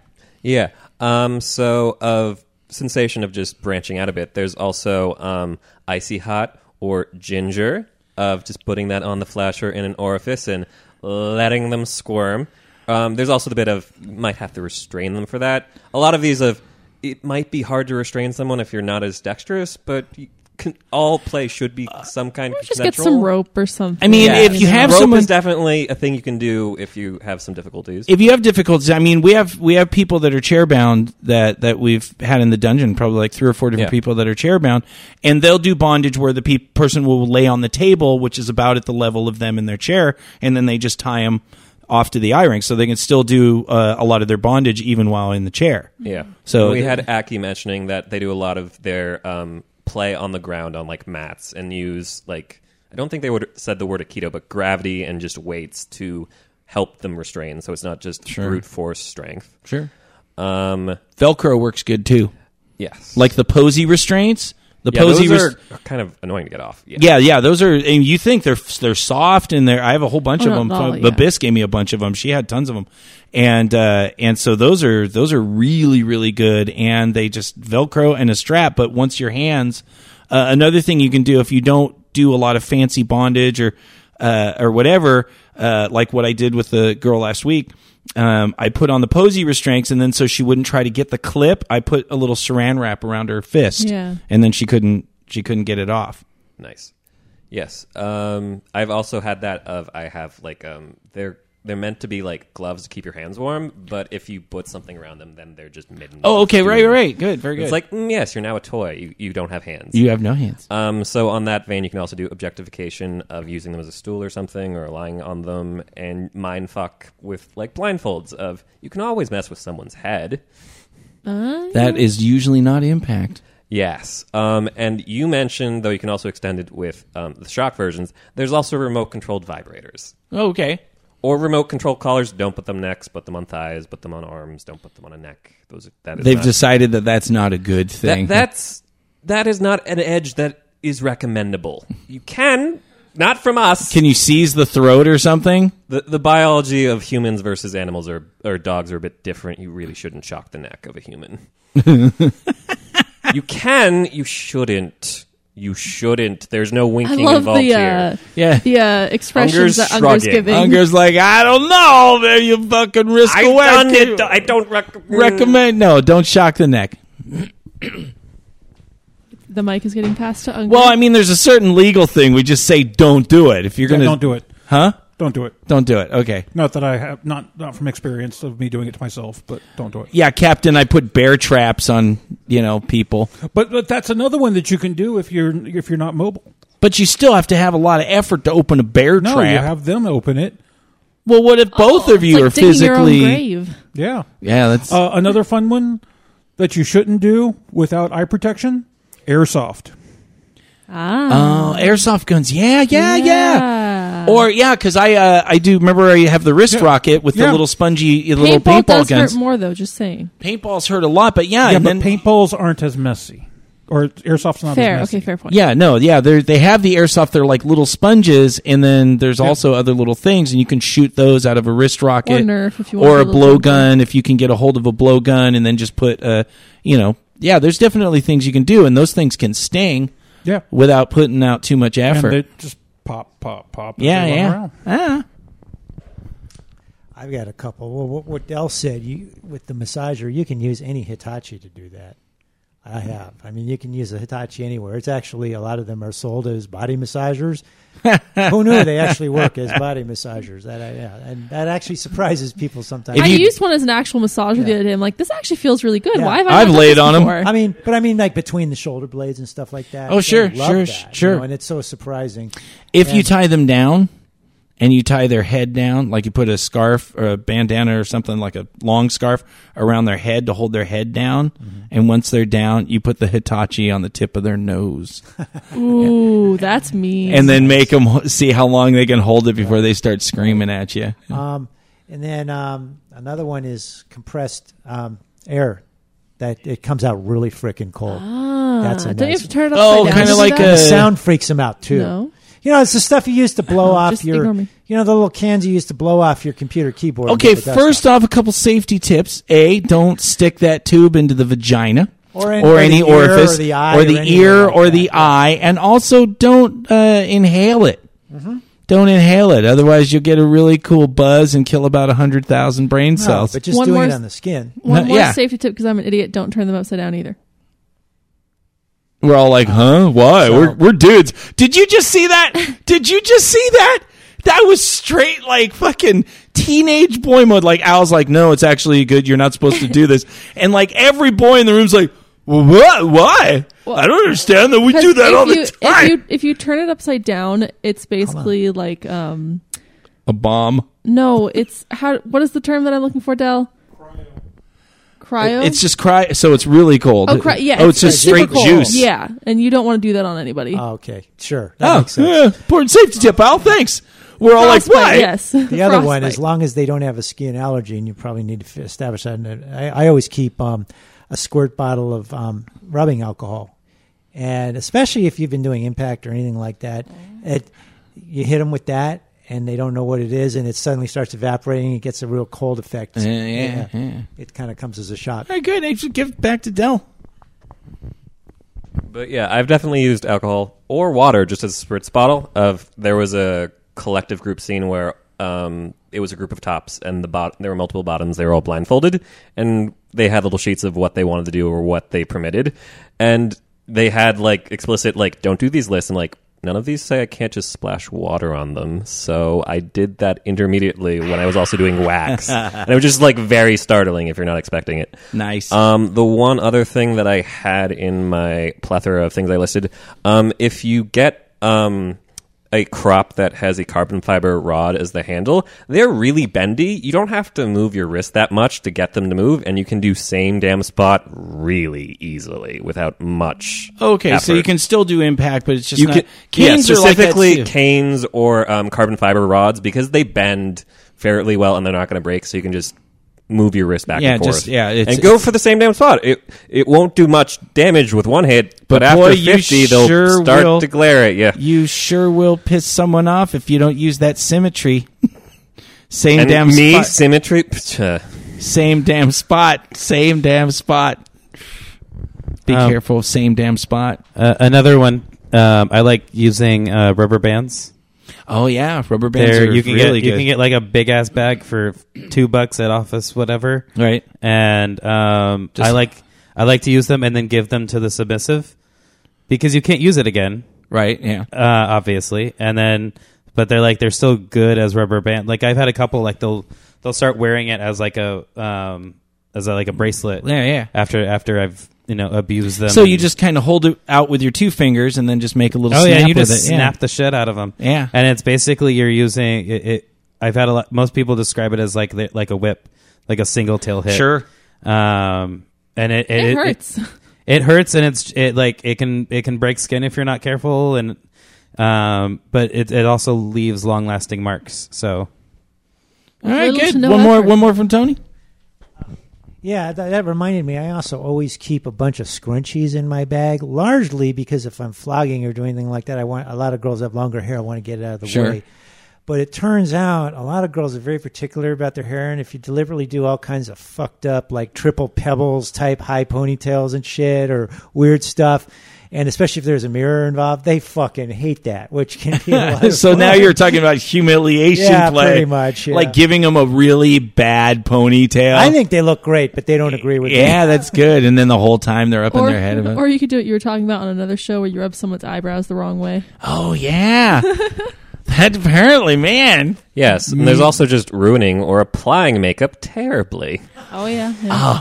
Yeah. Um, so of sensation of just branching out a bit, there's also um, icy hot or ginger of just putting that on the flasher in an orifice and letting them squirm. Um, there's also the bit of you might have to restrain them for that. A lot of these of it might be hard to restrain someone if you're not as dexterous, but you can, all play should be some kind of Just get consensual. some rope or something. I mean, Yeah. if you have rope someone is definitely a thing you can do if you have some difficulties. if you have difficulties, I mean, we have we have people that are chairbound that that we've had in the dungeon, probably like three or four different Yeah. people that are chairbound, and they'll do bondage where the pe- person will lay on the table, which is about at the level of them in their chair, and then they just tie them off to the eye ring, so they can still do uh, a lot of their bondage even while in the chair. Yeah. So- we had Aki mentioning that they do a lot of their um, play on the ground on like mats and use like I don't think they would said the word aikido, but gravity and just weights to help them restrain. So it's not just brute force strength. Sure, Um, Velcro works good too, yes, like the Posey restraints. The yeah, Posey those res- are kind of annoying to get off. Yeah. Yeah, yeah, those are. And you think they're they're soft and they're. I have a whole bunch Oh, of no, them. no, yeah. Babis gave me a bunch of them. She had tons of them, and uh, and so those are those are really really good. And they just Velcro and a strap. But once your hands, uh, another thing you can do if you don't do a lot of fancy bondage or uh, or whatever, uh, like what I did with the girl last week. Um, I put on the Posey restraints, and then so she wouldn't try to get the clip, I put a little saran wrap around her fist, Yeah. and then she couldn't she couldn't get it off. Nice. Yes. Um, I've also had that of I have like um, they're they're meant to be like gloves to keep your hands warm, but if you put something around them, then they're just mittens. Oh, okay, right, Doing- right, good, very good. It's like mm, yes, you're now a toy. You, you don't have hands. you have no hands. Um, so on that vein, you can also do objectification of using them as a stool or something, or lying on them, and mind fuck with like blindfolds. Of you can always mess with someone's head. That is usually not impact. Yes, um, and you mentioned though you can also extend it with um, the shock versions. There's also remote controlled vibrators Oh, okay. Or remote control collars. Don't put them necks, put them on thighs, put them on arms. Don't put them on a neck. Those are, that is They've not- decided that that's not a good that, thing. that's that is not an edge that is recommendable. You can not from us. Can you seize the throat or something? The, the biology of humans versus animals or, or dogs are a bit different. You really shouldn't shock the neck of a human. you can, you shouldn't. You shouldn't. There's no I winking love involved the uh, here. Yeah. the uh, expressions Unger's that Unger's shrugging. giving. Unger's like, I don't know. There you fucking risk I've away. done it. I don't recommend. recommend. No, don't shock the neck. the mic is getting passed to Unger. Well, I mean, there's a certain legal thing. We just say don't do it. If you're Yeah, gonna, don't do it. huh? Don't do it. Don't do it. Okay. Not that I have not not from experience of me doing it to myself, but don't do it. Yeah, Captain. I put bear traps on you know people, But but that's another one that you can do if you're if you're not mobile. but you still have to have a lot of effort to open a bear No, trap. you have them open it. well, what if both of It's you like are digging your own physically? grave. Yeah. Yeah, that's Uh, another fun one that you shouldn't do without eye protection: airsoft. Ah, oh, airsoft guns. Yeah, yeah, yeah. Yeah. Or yeah, because I uh, I do remember I have the wrist Yeah. rocket with the Yeah. little spongy the little paintball, paintball does guns. hurt more though. Just saying. Paintballs hurt a lot, but yeah, Yeah, and but then paintballs aren't as messy, or airsoft's not Fair. as messy. Okay. Fair point. Yeah, no, yeah, they they have the airsoft. They're like little sponges, and then there's also other little things, and you can shoot those out of a wrist rocket Or Nerf if you want or a a little blow gun if you can get a hold of a blow gun, and then just put a, you know, yeah, there's definitely things you can do, and those things can sting Yeah, without putting out too much effort. and they just pop, pop, pop. as yeah, yeah, around. ah. I've got a couple. Well, what, what Dell said, you with the massager, you can use any Hitachi to do that. I have. I mean, you can use a Hitachi anywhere. It's actually a lot of them are sold as body massagers. Who knew they actually work as body massagers? That I, yeah, and that actually surprises people sometimes. If I used one as an actual massager the other day. I'm like, this actually feels really good. Yeah. Why have I? I've laid on on 'em. before? I mean, but I mean, like between the shoulder blades and stuff like that. Oh, sure, They love sure, that, sure. you know, and it's so surprising. If you tie them down and you tie their head down, like you put a scarf or a bandana or something like a long scarf around their head to hold their head down, Mm-hmm. and once they're down, you put the Hitachi on the tip of their nose, Ooh, that's mean. and then make them see how long they can hold it before they start screaming at you. Um, and then um, another one is compressed um, air that it comes out really freaking cold. ah, That's a don't you have to turn it Oh, down? kinda like a- sound freaks them out too. No. You know, it's the stuff you use to blow off Just your. ignore me. You know, the little cans you use to blow off your computer keyboard. Okay, get the dust first off, a couple safety tips. A, don't stick that tube into the vagina. Or in- or or any the ear or orifice, the eye or or the anywhere ear, like or that, the eye, and also don't uh, inhale it. Mm-hmm. Don't inhale it, otherwise you'll get a really cool buzz and kill about hundred thousand brain No, cells. but just One doing more it on the skin. One more Yeah. safety tip because I'm an idiot. Don't turn them upside down either. We're all like, huh? Why? So- we're we're dudes. Did you just see that? Did you just see that? That was straight like fucking teenage boy mode. Like Al's like, no, it's actually good. You're not supposed to do this. And like every boy in the room's like, what? Why? I don't understand that we do that all you, the time. If you if you turn it upside down, it's basically like um A bomb. no, it's how what is the term that I'm looking for, Dell? Cryo. It's just cry. So it's really cold. oh, cry, yeah. Oh, it's just super straight cold. juice. Yeah, and you don't want to do that on anybody. Oh, okay, sure. That Oh, makes sense. yeah. Important safety tip, Al. Thanks. We're all like, Frostbite, why? Yes. The other one, as long as they don't have a skin allergy, and you probably need to establish that. And I, I always keep um, a squirt bottle of um, rubbing alcohol, and especially if you've been doing impact or anything like that, it you hit them with that, and they don't know what it is, and it suddenly starts evaporating. It gets a real cold effect. Yeah, yeah, yeah. It kind of comes as a shock. All right, good. I should give it back to Dell. But yeah, I've definitely used alcohol or water just as a spritz bottle. Of there was a collective group scene where um, it was a group of tops, and the bot- there were multiple bottoms. They were all blindfolded, and they had little sheets of what they wanted to do or what they permitted, and they had like explicit like don't do these lists and like none of these say I can't just splash water on them. So I did that intermediately when I was also doing wax, and it was just like very startling if you're not expecting it. Nice. Um, the one other thing that I had in my plethora of things I listed, um, if you get um, a crop that has a carbon fiber rod as the handle, they're really bendy. You don't have to move your wrist that much to get them to move, and you can do same damn spot really easily without much. okay, so you can still do impact, but it's just You not. can, yeah, canes like that specifically too. canes or um, carbon fiber rods because they bend fairly well and they're not going to break. So you can just move your wrist back Yeah, and forth. just- yeah, it's- and go for the same damn spot. It it won't do much damage with one hit, but, But after boy, you fifty, they'll sure start will- to glare at you. You sure will piss someone off if you don't use that symmetry. Same And damn me spot. symmetry. Same damn spot. Same damn spot. Be Um, careful. Same damn spot. Uh, another one. Um, I like using uh, rubber bands. Oh yeah, rubber bands There, are you can really get you can get like a big ass bag for two bucks at Office whatever, right. and um, Just- I like I like to use them and then give them to the submissive because you can't use it again, Right. Yeah. uh, obviously. And then, but they're like they're still good as rubber band. Like I've had a couple like they'll they'll start wearing it as like a um as a, like a bracelet. Yeah. Yeah. After after I've you know abuse them. So you just kind of hold it out with your two fingers and then just make a little. oh yeah, snap you just it. snap the shit out of them. Yeah. and it's basically you're using it. it I've had a lot. Most people describe it as like the, like a whip, like a single tail hit. Sure. Um, and it It, it, hurts. It, it hurts, and it's it like it can it can break skin if you're not careful, and um, but it it also leaves long lasting marks. So All right. Good. no one more. One more from Tony. Yeah, that, that reminded me. I also always keep a bunch of scrunchies in my bag, largely because if I'm flogging or doing anything like that, I want a lot of girls have longer hair. I want to get it out of the Sure. way. But it turns out a lot of girls are very particular about their hair, and if you deliberately do all kinds of fucked up, like triple pebbles type high ponytails and shit, or weird stuff, and especially if there's a mirror involved, they fucking hate that, which can be a lot of so now you're talking about humiliation Yeah, play, pretty much, yeah. like giving them a really bad ponytail. I think they look great, but they don't agree with me. Yeah, that's good. And then the whole time they're up in their head about. or you could do what you were talking about on another show where you rub someone's eyebrows the wrong way. oh yeah, that apparently, man. Yes, and there's also just ruining or applying makeup terribly. Oh yeah. yeah.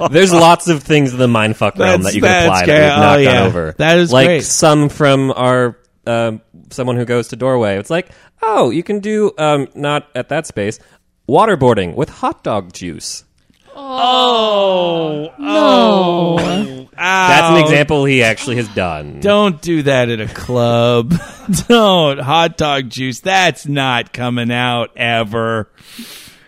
There's lots of things in the mindfuck realm That's- that you can that's apply great. that we've not Oh, gone over. That is like great. some from our um someone who goes to doorway. It's like, oh, you can do um, not at that space waterboarding with hot dog juice. Oh, No. Oh, that's an example he actually has done. Don't do that at a club. Don't hot dog juice. That's not coming out ever.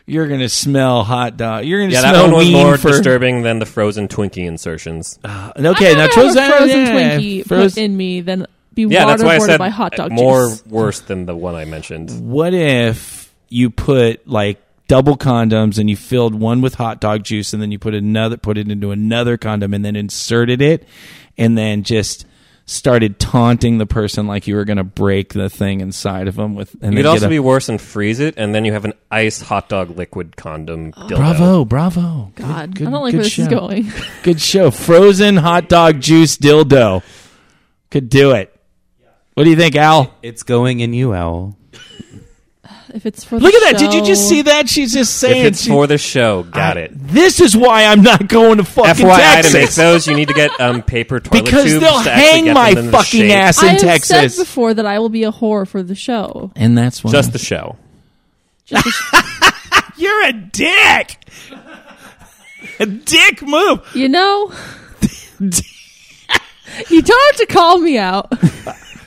You're gonna smell hot dog. You're gonna yeah, that smell one was ween more for. disturbing than the frozen Twinkie insertions. Uh, okay, I'd now rather Tro's have a frozen yeah, Twinkie froze- put in me than be Yeah, that's why I waterboarded said by hot dog more juice. worse than the one I mentioned. What if you put like double condoms and you filled one with hot dog juice and then you put another put it into another condom and then inserted it and then just started taunting the person like you were going to break the thing inside of them with and You then could also a- be worse and freeze it, and then you have an ice hot dog liquid condom oh. dildo. bravo bravo God, Good- I don't like good where this show. is going. good show frozen hot dog juice dildo could do it what do you think al it's going in you, owl. If it's for look the at that did you just see that she's just saying If it's she- for the show, got I- it. this is why i'm not going to fucking FYI, texas to make those, you need to get um, paper toilet because tubes they'll to actually hang get my them in the fucking shape. ass I in have Texas. said before that I will be a whore for the show. and that's why Just the show. you're a dick. a dick move. You know, you don't have to call me out.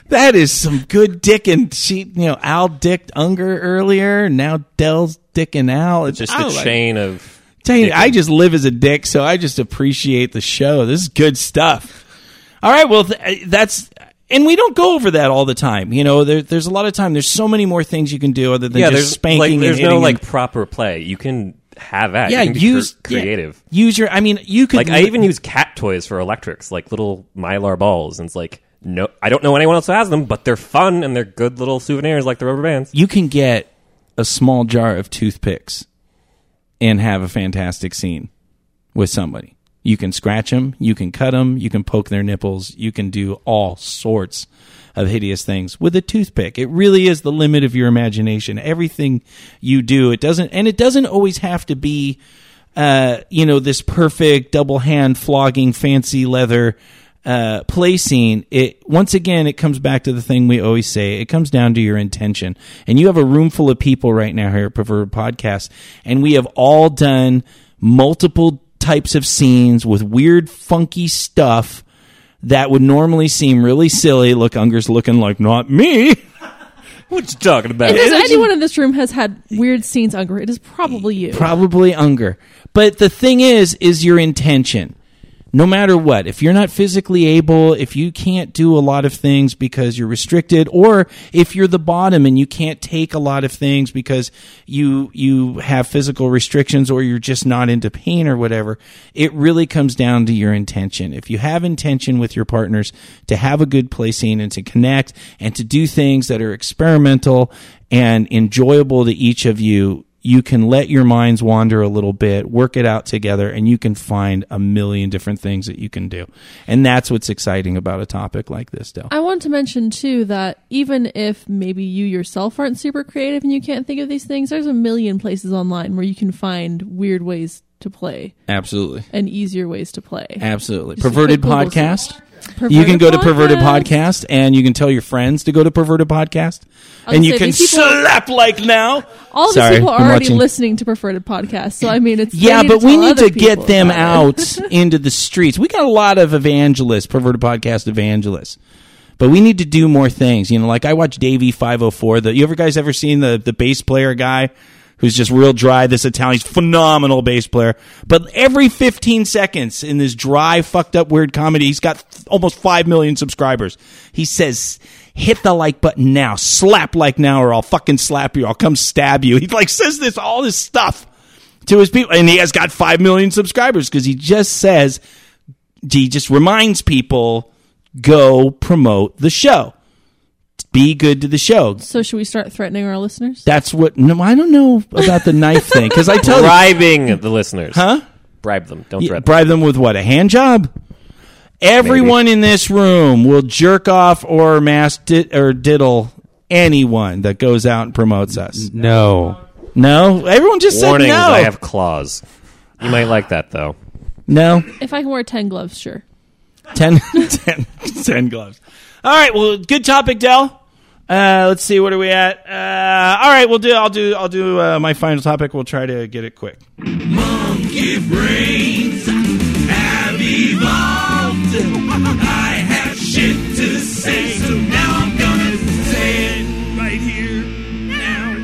That is some good dick and she, you know, Al dicked Unger earlier. Now Dell's dicking Al. It's Just the like- chain of. Tell you. I just live as a dick, so I just appreciate the show. This is good stuff. All right, well, th- uh, that's and we don't go over that all the time. You know, there, there's a lot of time. There's so many more things you can do other than Yeah, just there's spanking. like there's no like proper play. You can have that. yeah, you can be use cr- creative. yeah, use your. I mean, you could Like I even use cat toys for electrics, like little mylar balls, and it's like no, I don't know anyone else who has them, but they're fun and they're good little souvenirs, like the rubber bands. you can get a small jar of toothpicks and have a fantastic scene with somebody. You can scratch them, you can cut them, you can poke their nipples, you can do all sorts of hideous things with a toothpick. It really is the limit of your imagination. Everything you do, it doesn't, and it doesn't always have to be, uh, you know, this perfect double hand flogging fancy leather uh, play scene, it once again it comes back to the thing we always say. It comes down to your intention. And you have a room full of people right now here at Perverted Podcast, and we have all done multiple types of scenes with weird, funky stuff that would normally seem really silly. Look, Unger's looking like not me. What you talking about? If anyone in this room has had weird scenes, Unger, it is probably you. Probably Unger. But the thing is, is your intention. No matter what, if you're not physically able, if you can't do a lot of things because you're restricted, or if you're the bottom and you can't take a lot of things because you you have physical restrictions or you're just not into pain or whatever, it really comes down to your intention. If you have intention with your partners to have a good play scene and to connect and to do things that are experimental and enjoyable to each of you, you can let your minds wander a little bit, work it out together, and you can find a million different things that you can do. And that's what's exciting about a topic like this, Dell. I want to mention too that even if maybe you yourself aren't super creative and you can't think of these things, there's a million places online where you can find weird ways to play Absolutely. and easier ways to play. Absolutely. Just Perverted Podcast. Search. you can go to Perverted Podcast. Podcast and you can tell your friends to go to Perverted Podcast. Oh, and you can people- slap like now. All Sorry, these people are I'm already watching. listening to Perverted Podcast, so I mean, it's Yeah, but we need to get them out into the streets. We got a lot of evangelists, perverted podcast evangelists. But we need to do more things. You know, like I watch Davie five oh four. The you ever guys ever seen the the bass player guy who's just real dry, this Italian he's phenomenal bass player. But every fifteen seconds in this dry, fucked up weird comedy, he's got almost five million subscribers. He says hit the like button now, slap like now, or I'll fucking slap you, I'll come stab you. He like says this all this stuff to his people, and he has got five million subscribers because he just says he just reminds people go promote the show, be good to the show. So should we start threatening our listeners? That's what. No, I don't know about the knife thing because I tell you, Bribing the listeners. huh? Bribe them. Don't Yeah, threaten. bribe them with what? A hand job? Everyone in this room will jerk off or mass di- or diddle anyone that goes out and promotes us. No. No, everyone just Warnings, said no. I have claws. You might like that, though. no. If I can wear ten gloves, sure. 10, 10, 10 gloves. All right. Well, good topic, Dell. Uh, let's see. What are we at? Uh, all right. We'll do. I'll do. I'll do uh, my final topic. We'll try to get it quick. Monkey brains have evolved. I have shit to say, so now I'm gonna say it right here now.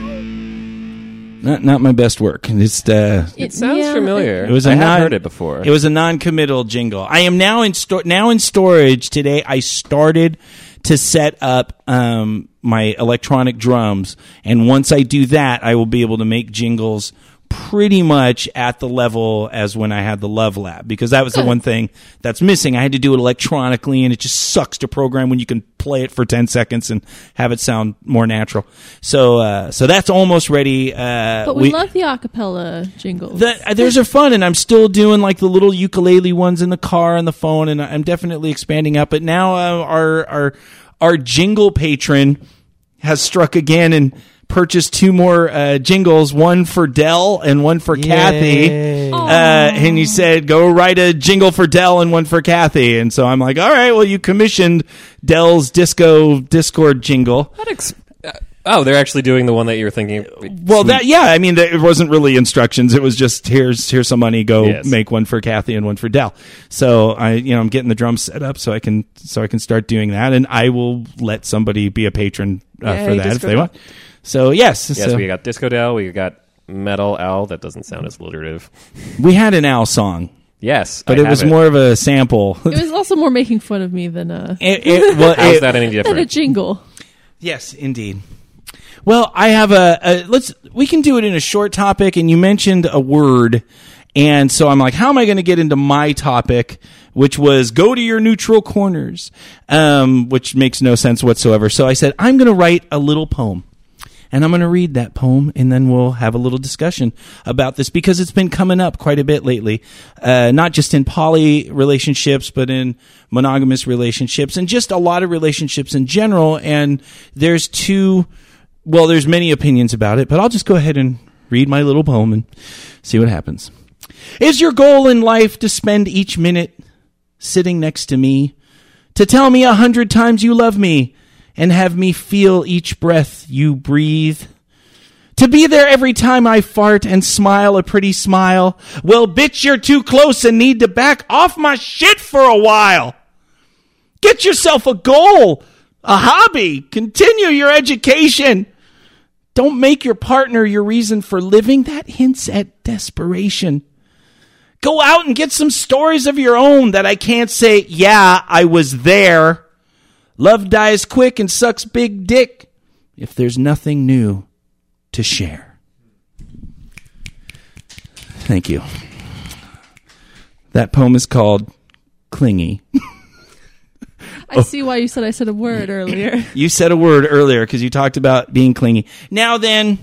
Not not my best work. It's uh, It sounds yeah, familiar. It was a I have non- heard it before. It was a non-committal jingle. I am now in sto- now in storage today. I started to set up um, my electronic drums, and once I do that, I will be able to make jingles pretty much at the level as when I had the Love Lab because that was the one thing that's missing. I had to do it electronically, and it just sucks to program when you can play it for ten seconds and have it sound more natural. So, uh, so that's almost ready. Uh, But we, love the acapella jingles. the, uh, those are fun, and I'm still doing like the little ukulele ones in the car and the phone, and I'm definitely expanding up. But now uh, our our our jingle patron has struck again and purchased two more uh, jingles, one for Dell and one for Kathy. Uh, and he said, "Go write a jingle for Dell and one for Kathy." And so I'm like, "All right, well, you commissioned Dell's disco Discord jingle." That ex- uh, oh, they're actually doing the one that you were thinking. Well, that yeah, I mean, it wasn't really instructions. It was just here's here's some money. Go Yes. make one for Kathy and one for Dell. So I, you know, I'm getting the drums set up so I can so I can start doing that, and I will let somebody be a patron uh, Yay, for that if they Dell. want. So yes, Yes, so we got Disco Dell. We got Metal Owl. That doesn't sound as alliterative. we had an owl song, Yes, but I it have was more of a sample. it was also more making fun of me than a It- it- well, How's it- that any than a jingle. Yes, indeed. Well, I have a, a let's we can do it in a short topic and you mentioned a word and so I'm like how am I going to get into my topic which was go to your neutral corners um which makes no sense whatsoever. So I said I'm going to write a little poem. And I'm going to read that poem, and then we'll have a little discussion about this because it's been coming up quite a bit lately, uh, not just in poly relationships, but in monogamous relationships, and just a lot of relationships in general. And there's two, well, there's many opinions about it, but I'll just go ahead and read my little poem and see what happens. Is your goal in life to spend each minute sitting next to me, to tell me a hundred times you love me, and have me feel each breath you breathe? To be there every time I fart and smile a pretty smile? Well, bitch, you're too close and need to back off my shit for a while. Get yourself a goal, a hobby, continue your education. Don't make your partner your reason for living. That hints at desperation. Go out and get some stories of your own that I can't say, yeah, I was there. Love dies quick and sucks big dick if there's nothing new to share. Thank you. That poem is called Clingy. I see why you said I said a word earlier. You said a word earlier because you talked about being clingy. Now then,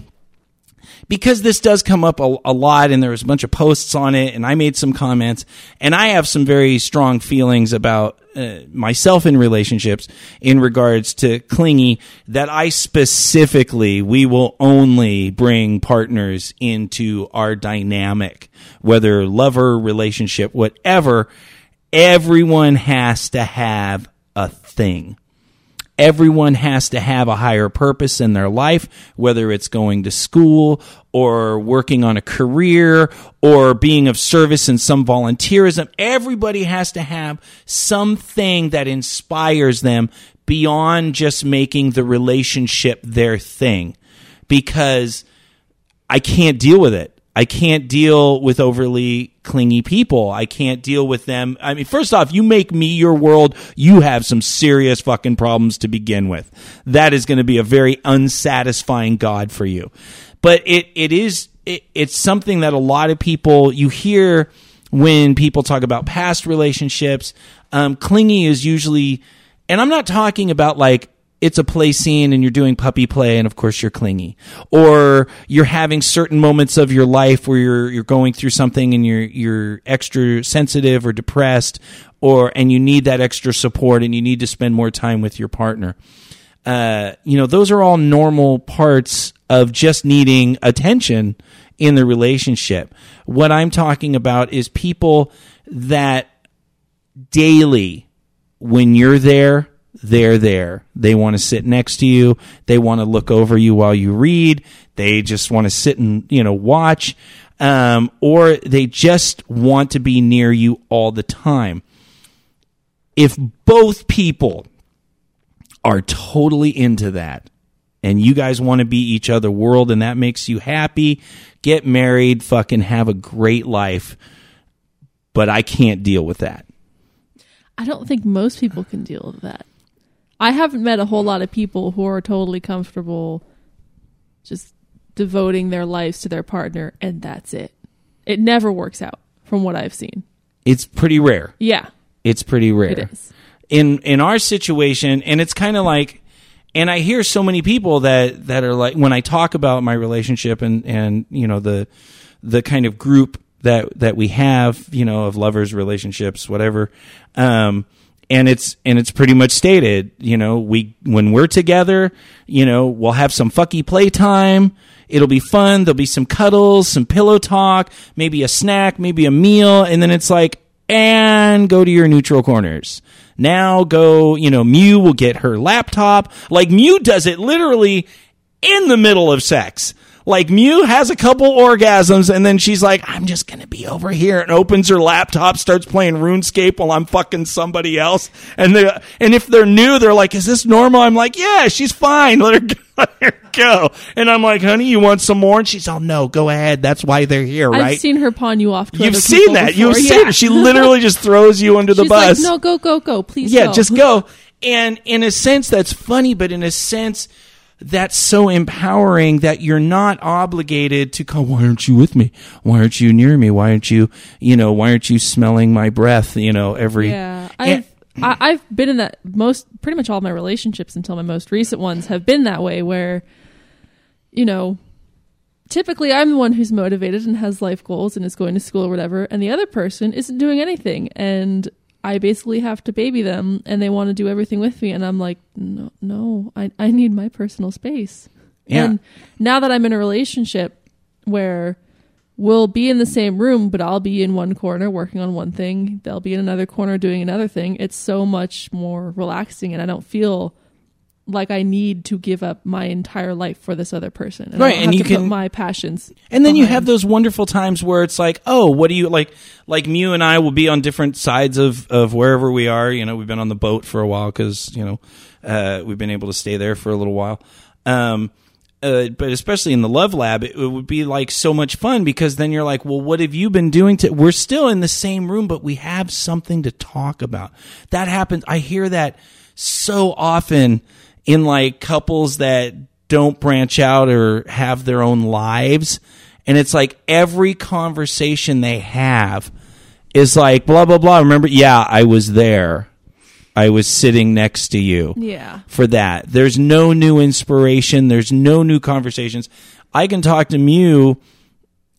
because this does come up a, a lot and there was a bunch of posts on it and I made some comments and I have some very strong feelings about uh, myself in relationships in regards to clingy that I specifically, we will only bring partners into our dynamic, whether lover, relationship, whatever. Everyone has to have a thing everyone has to have a higher purpose in their life, whether it's going to school or working on a career or being of service in some volunteerism. Everybody has to have something that inspires them beyond just making the relationship their thing because I can't deal with it. I can't deal with overly clingy people. I can't deal with them. I mean, first off, you make me your world, you have some serious fucking problems to begin with. That is going to be a very unsatisfying God for you. But it, it is, it, it's something that a lot of people, you hear when people talk about past relationships. Um, clingy is usually, and I'm not talking about like, it's a play scene and you're doing puppy play and of course you're clingy. Or you're having certain moments of your life where you're you're going through something and you're you're extra sensitive or depressed or and you need that extra support and you need to spend more time with your partner. Uh, you know those are all normal parts of just needing attention in the relationship. What i'm talking about is people that daily when you're there they're there. They want to sit next to you. They want to look over you while you read. They just want to sit and, you know, watch. Um, or they just want to be near you all the time. If both people are totally into that and you guys want to be each other world and that makes you happy, get married, fucking have a great life. But I can't deal with that. I don't think most people can deal with that. I haven't met a whole lot of people who are totally comfortable just devoting their lives to their partner and that's it. It never works out from what I've seen. It's pretty rare. Yeah, It's pretty rare. it is. in in our situation and it's kind of like and I hear so many people that that are like when I talk about my relationship and and you know the the kind of group that that we have you know of lovers relationships whatever um and it's and it's pretty much stated you know we when we're together you know we'll have some fucky playtime it'll be fun there'll be some cuddles some pillow talk maybe a snack maybe a meal and then it's like and go to your neutral corners. Now go, you know, Mew will get her laptop. Like Mew does it literally in the middle of sex. Like Mew has a couple orgasms and then she's like, I'm just gonna be over here and opens her laptop, starts playing RuneScape while I'm fucking somebody else. And they and if they're new, they're like, Is this normal? I'm like, Yeah, she's fine. Let her go. Let her go. And I'm like, honey, you want some more? And she's all, no, go ahead. That's why they're here, right? I've seen her pawn you off. To You've seen that. Before. You've yeah. seen her. She literally just throws you under the She's bus. like, no, go, go, go, please. yeah, go. just go. And in a sense, that's funny, but in a sense, that's so empowering that you're not obligated to go, why aren't you with me? Why aren't you near me? Why aren't you, you know, why aren't you smelling my breath, you know, every. Yeah, I've I, I've been in that most pretty much all my relationships until my most recent ones have been that way where you know, typically I'm the one who's motivated and has life goals and is going to school or whatever, and the other person isn't doing anything. And I basically have to baby them and they want to do everything with me. And I'm like, no, no, I, I need my personal space. Yeah. And now that I'm in a relationship where we'll be in the same room, but I'll be in one corner working on one thing, they'll be in another corner doing another thing, it's so much more relaxing and I don't feel like I need to give up my entire life for this other person. And Right, and you can- my passions. And then you have those wonderful times where it's like, oh, what do you like? Like Mew and I will be on different sides of of wherever we are. You know, we've been on the boat for a while because you know uh, we've been able to stay there for a little while. Um, uh, but especially in the Love Lab, it, it would be like so much fun because then you're like, well, what have you been doing? To we're still in the same room, but we have something to talk about. That happens. I hear that so often in like couples that don't branch out or have their own lives. And it's like every conversation they have is like, blah, blah, blah. Remember? Yeah, I was there. I was sitting next to you Yeah. for that. There's no new inspiration. There's no new conversations. I can talk to Mew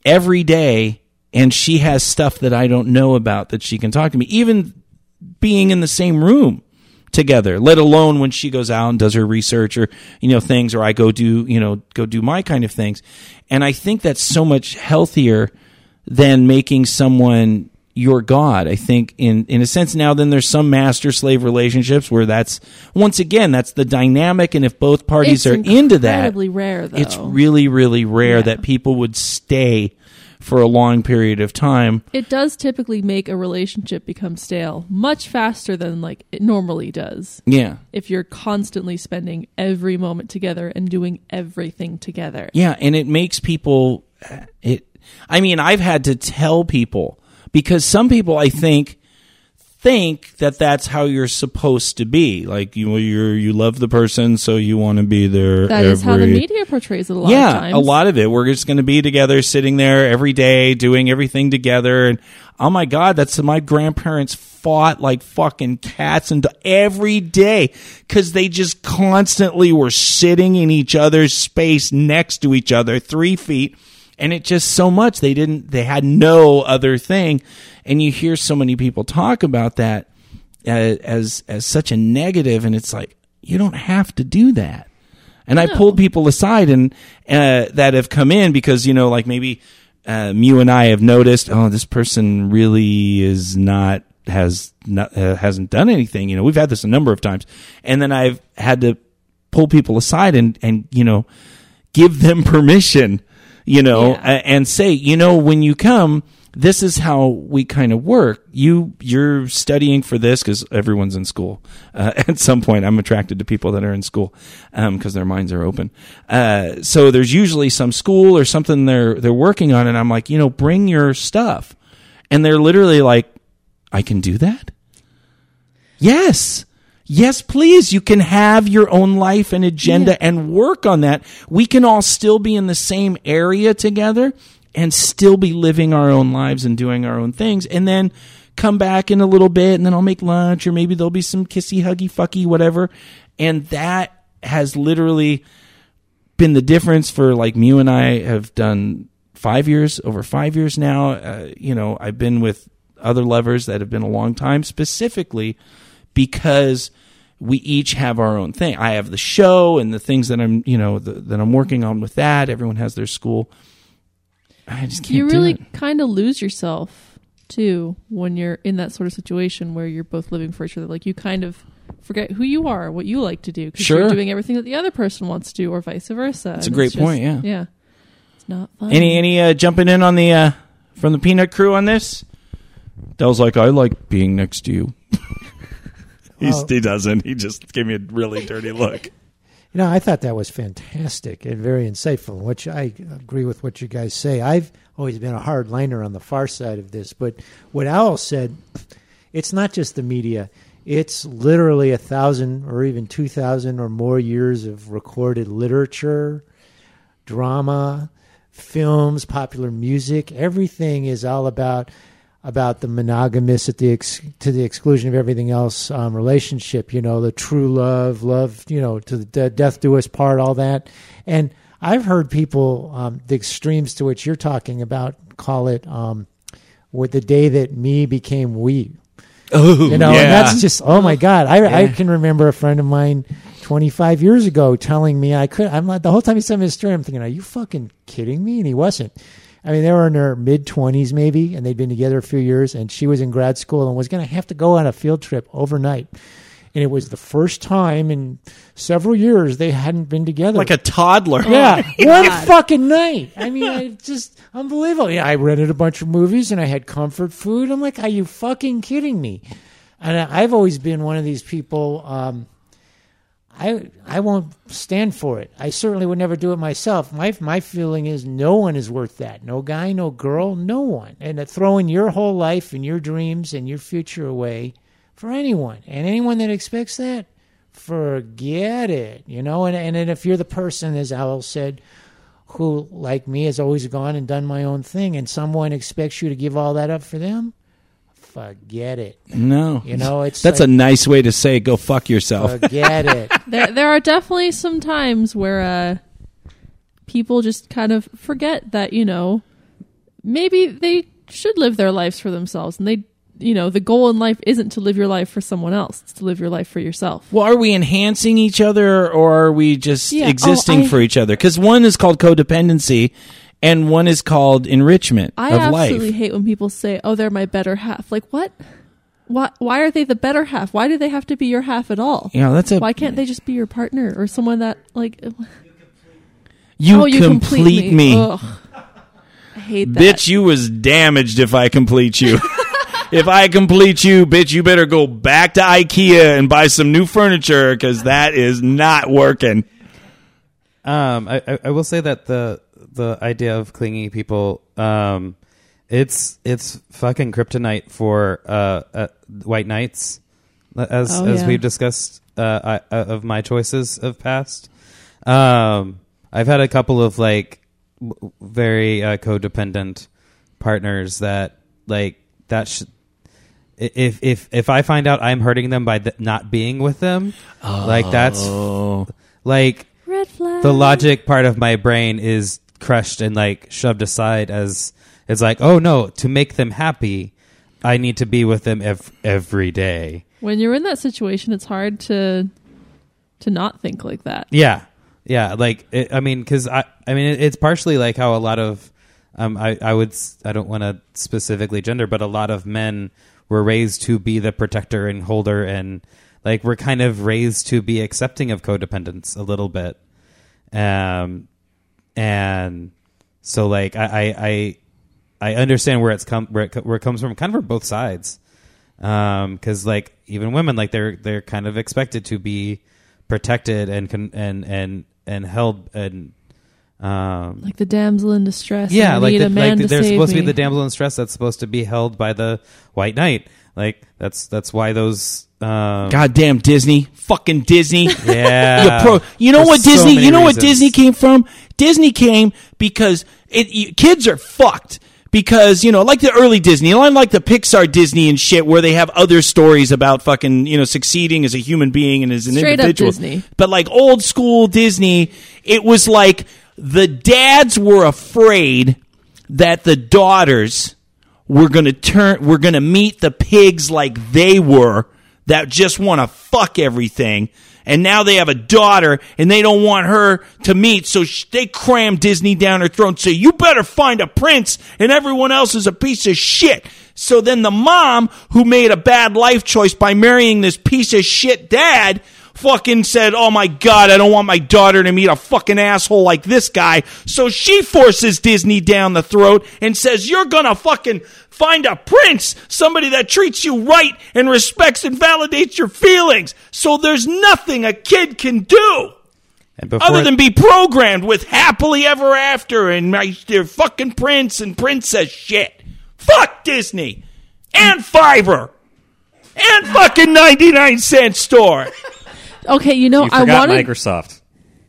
every day, and she has stuff that I don't know about that she can talk to me, even being in the same room together, let alone when she goes out and does her research or, you know, things, or I go do, you know, go do my kind of things. And I think that's so much healthier than making someone your god. I think in in a sense now then there's some master slave relationships where that's once again that's the dynamic and if both parties It's are into that incredibly rare, though. it's really really rare Yeah. that people would stay for a long period of time. It does typically make a relationship become stale much faster than like it normally does. Yeah. If you're constantly spending every moment together and doing everything together. Yeah, and it makes people it I mean, I've had to tell people because some people I think think that that's how you're supposed to be. Like you you you love the person so you want to be there That every is how the media portrays it a lot yeah, of times. a lot of it. We're just going to be together, sitting there every day, doing everything together. And oh my God, that's my grandparents fought like fucking cats and every day because they just constantly were sitting in each other's space next to each other, three feet. And it just so much they didn't, they had no other thing. And you hear so many people talk about that uh, as as such a negative, and it's like you don't have to do that. And I pulled people aside and uh, that have come in because you know, like maybe uh, Mew and I have noticed, oh, this person really is not has not uh, hasn't done anything. You know, we've had this a number of times, and then I've had to pull people aside and and you know give them permission, you know, Yeah. and say, you know, when you come, this is how we kind of work. You you're studying for this because everyone's in school. Uh, at some point, I'm attracted to people that are in school because their minds are open. Uh, so there's usually some school or something they're they're working on, and I'm like, you know, bring your stuff, and they're literally like, I can do that. Yes. Yes, please. You can have your own life and agenda Yeah. and work on that. We can all still be in the same area together and still be living our own lives and doing our own things. And then come back in a little bit and then I'll make lunch or maybe there'll be some kissy, huggy, fucky, whatever. And that has literally been the difference for like Mew and I have done five years, over five years now. Uh, you know, I've been with other lovers that have been a long time specifically because we each have our own thing. I have the show and the things that I'm, you know, the, that I'm working on with that. Everyone has their school. I just can't you really kind of lose yourself too when you're in that sort of situation where you're both living for each other. Like you kind of forget who you are, what you like to do, because Sure. you're doing everything that the other person wants to do, or vice versa. That's a great just- point, yeah. yeah, it's not fun. Any any uh, jumping in on the uh, from the Peanut Crew on this? Dell's like, I like being next to you. Oh. He doesn't. He just gave me a really dirty look. You know, I thought that was fantastic and very insightful, which I agree with what you guys say. I've always been a hard liner on the far side of this, but what Owl said, it's not just the media. It's literally a thousand or even two thousand or more years of recorded literature, drama, films, popular music. Everything is all about about the monogamous at the ex, to the exclusion of everything else um, relationship. You know, the true love, love. You know, to the de- death do us part, all that. And I've heard people um, the extremes to which you're talking about call it um, with the day that me became we. Oh, You know, and that's just oh my god. I I can remember a friend of mine 25 years ago telling me I could. I'm like the whole time he sent me a story. I'm thinking, are you fucking kidding me? And he wasn't. I mean, they were in their mid 20s maybe, and they'd been together a few years. And she was in grad school and was going to have to go on a field trip overnight. And it was the first time in several years they hadn't been together. like a toddler. Yeah, one fucking night. I mean, I just unbelievable. Yeah, I rented a bunch of movies and I had comfort food. I'm like, are you fucking kidding me? And I- I've always been one of these people. Um, I I won't stand for it. I certainly would never do it myself. My my feeling is no one is worth that. No guy, no girl, no one. And throwing your whole life and your dreams and your future away for anyone and anyone that expects that, forget it. You know. And and then if you're the person, as Al said, who like me has always gone and done my own thing, and someone expects you to give all that up for them, forget it. No. You know, it's That's like, a nice way to say go fuck yourself. forget it. there there are definitely some times where uh people just kind of forget that you know maybe they should live their lives for themselves and they you know the goal in life isn't to live your life for someone else it's to live your life for yourself Well, are we enhancing each other or are we just Yeah. existing Oh, I- for each other? Because one is called codependency and one is called enrichment i of absolutely life. hate when people say oh they're my better half like what why, why are they the better half why do they have to be your half at all You know, that's a why can't they just be your partner or someone that like you, oh you complete, me. Ugh. i hate that Bitch, you was damaged if I complete you. if I complete you, bitch, you better go back to IKEA and buy some new furniture because that is not working. Um, I, I, I will say that the the idea of clingy people, um, it's it's fucking kryptonite for uh, uh white knights, as Oh, as yeah. we've discussed uh, I, uh, of my choices of past. Um, I've had a couple of like w- very uh, codependent partners that like that should. If if if I find out I'm hurting them by th- not being with them, like that's like red flag the logic part of my brain is crushed and like shoved aside as it's like oh no to make them happy i need to be with them ev- every day. When you're in that situation it's hard to to not think like that. Yeah. Yeah. Like it, i mean because i i mean it, it's partially like how a lot of um i i would I don't want to specifically gender but a lot of men were raised to be the protector and holder and like we're kind of raised to be accepting of codependence a little bit. Um and so like I I I, I understand where it's come where it, where it comes from, kind of from both sides, because like even women like they're they're kind of expected to be protected and con- and and and held and um like the damsel in distress yeah like, need the, like to there's save supposed to be the damsel in distress that's supposed to be held by the white knight like that's that's why those um Goddamn Disney, fucking Disney. yeah you pro. You know There's what Disney? many you know what. Disney came from? Disney came because it you, kids are fucked. Because you know, like the early Disney, like the Pixar Disney and shit, where they have other stories about fucking you know succeeding as a human being and as an Straight up individual. Disney. But like old school Disney, it was like the dads were afraid that the daughters were going to turn we're going to meet the pigs like they were that just want to fuck everything and now they have a daughter and they don't want her to meet so they cram disney down her throat and say you better find a prince and everyone else is a piece of shit. So then the mom who made a bad life choice by marrying this piece of shit dad fucking said, "Oh my god, I don't want my daughter to meet a fucking asshole like this guy." So she forces Disney down the throat and says, "You're to fucking find a prince, somebody that treats you right and respects and validates your feelings." So there's nothing a kid can do other than be programmed with happily ever after and my their fucking prince and princess shit. Fuck Disney and Fiverr and fucking 99 cent store. Okay you know You i forgot want to Microsoft.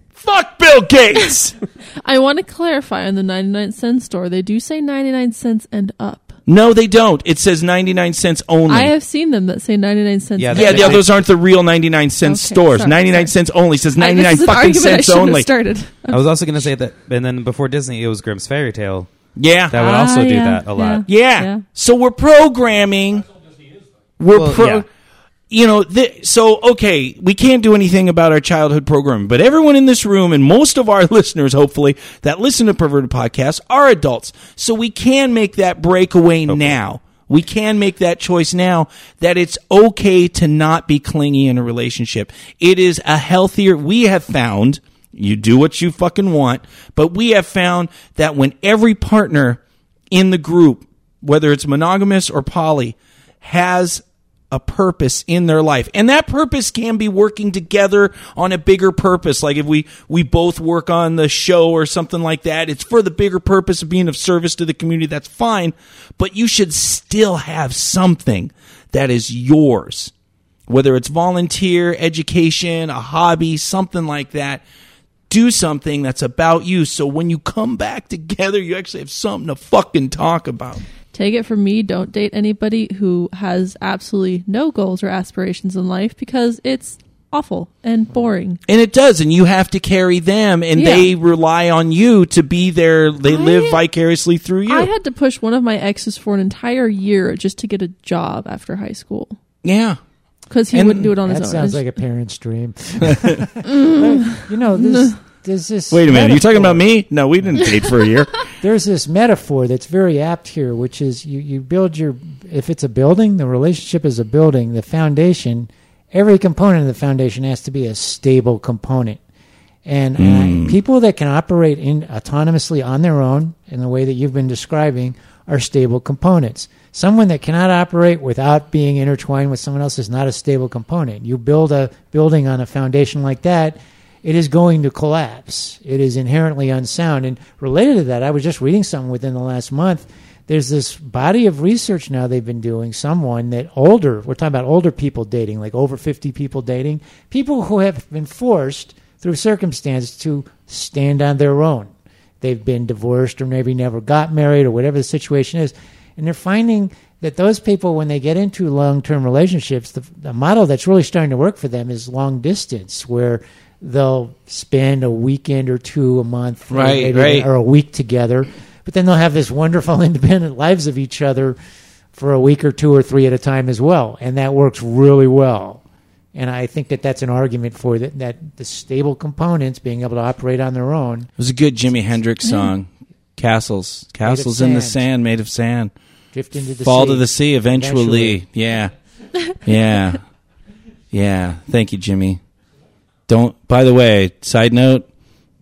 Fuck Bill Gates. i want to clarify on the 99 cent store they do say 99 cents and up No, they don't. It says 99 cents only. I have seen them that say 99 cents. Yeah, an yeah, hour. yeah, those aren't the real 99 cent Okay, stores. sorry, 99 sorry. cents only says I- 99 this is an fucking argument I cents shouldn't have only. started. I was also going to say that, and then before Disney, it was Grimm's Fairy Tale. Yeah. That would also Ah, do yeah, that a lot. Yeah. Yeah. So we're programming. We're Well, pro. yeah. You know, th- so okay, we can't do anything about our childhood programming, but everyone in this room and most of our listeners, hopefully, that listen to Perverted Podcasts are adults. So we can make that breakaway now. We can make that choice now that it's okay to not be clingy in a relationship. It is a healthier, we have found, you do what you fucking want, but we have found that when every partner in the group, whether it's monogamous or poly, has a purpose in their life. And that purpose can be working together on a bigger purpose. Like if we, we both work on the show or something like that, it's for the bigger purpose of being of service to the community. That's fine. But you should still have something that is yours. Whether it's volunteer, education, a hobby, something like that do something that's about you so when you come back together you actually have something to fucking talk about Take it from me, don't date anybody who has absolutely no goals or aspirations in life because it's awful and boring. and it does and you have to carry them and Yeah. they rely on you to be there they I- live vicariously through you I had to push one of my exes for an entire year just to get a job after high school yeah because he And wouldn't do it on his own. That sounds like a parent's dream. you know, there's, there's this. wait a minute are you talking about me no we didn't date for a year There's this metaphor that's very apt here, which is you, you build your. If it's a building, the relationship is a building. The foundation, every component of the foundation has to be a stable component. And uh, people that can operate in autonomously on their own, in the way that you've been describing, are stable components. Someone that cannot operate without being intertwined with someone else is not a stable component. You build a building on a foundation like that, it is going to collapse. It is inherently unsound. And related to that, I was just reading something within the last month. There's this body of research now they've been doing, someone that older, we're talking about older people dating, like over 50 people dating, people who have been forced through circumstance to stand on their own. They've been divorced or maybe never got married or whatever the situation is. And they're finding that those people, when they get into long term relationships, the, the model that's really starting to work for them is long distance, where they'll spend a weekend or two a month, or Right, right. or a week together, but then they'll have this wonderful independent lives of each other for a week or two or three at a time as well, and that works really well. And I think that that's an argument for that, that the stable components being able to operate on their own. it was a good jimi hendrix song castles castles in the sand. sand made of sand Drift into the fall sea. to the sea eventually. Eventually. Yeah. Yeah. Yeah. Thank you, Jimi. Don't, by the way, side note,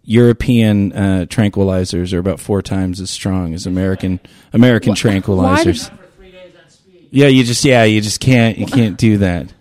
European uh, tranquilizers are about four times as strong as American American tranquilizers. Yeah, you just yeah, you just can't you can't do that.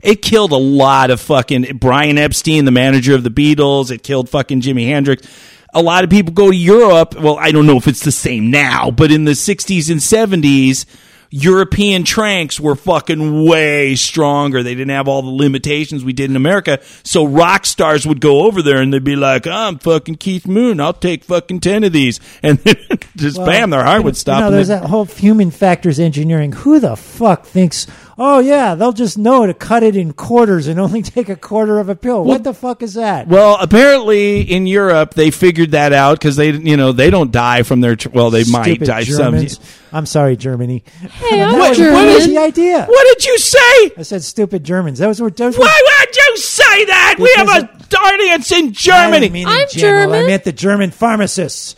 It killed a lot of fucking Brian Epstein, the manager of the Beatles. It killed fucking Jimi Hendrix. A lot of people go to Europe. Well, I don't know if it's the same now, but in the 60s and 70s, European tranks were fucking way stronger. They didn't have all the limitations we did in America. So rock stars would go over there and they'd be like, I'm fucking Keith Moon. I'll take fucking 10 of these. And then just Well, bam, their heart would stop. You know, there's that whole human factors engineering. Who the fuck thinks, oh yeah, they'll just know to cut it in quarters and only take a quarter of a pill? what the fuck is that? Well, apparently in Europe they figured that out because they, you know, they don't die from their. Tr- well, they might die Germans. some. I'm sorry, Germany. Hey, I'm that was, German. that was the idea. What did you say? I said stupid Germans. That was what. That was what Why would you say that? we have a audience in I didn't Germany. mean I'm general. I meant the German pharmacists.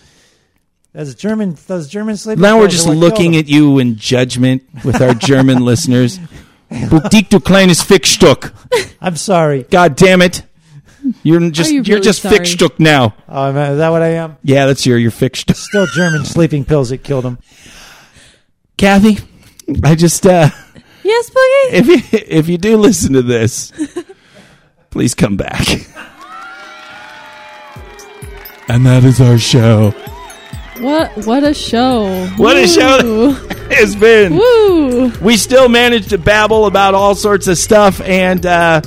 Those German, those German sleeping Now we're just looking at you in judgment with our German listeners. Boutique du kleines Fickstück. them. I'm sorry. God damn it. You're just you you are really just sorry? Fickstück now. Oh, am is that what I am? Yeah, that's your your Fickstück. Still German sleeping pills that killed him. Kathy, I just uh Yes, Boogie. if you if you do listen to this, please come back. And that is our show. What? What a show! What a show It's been. Woo! we still managed to babble about all sorts of stuff and uh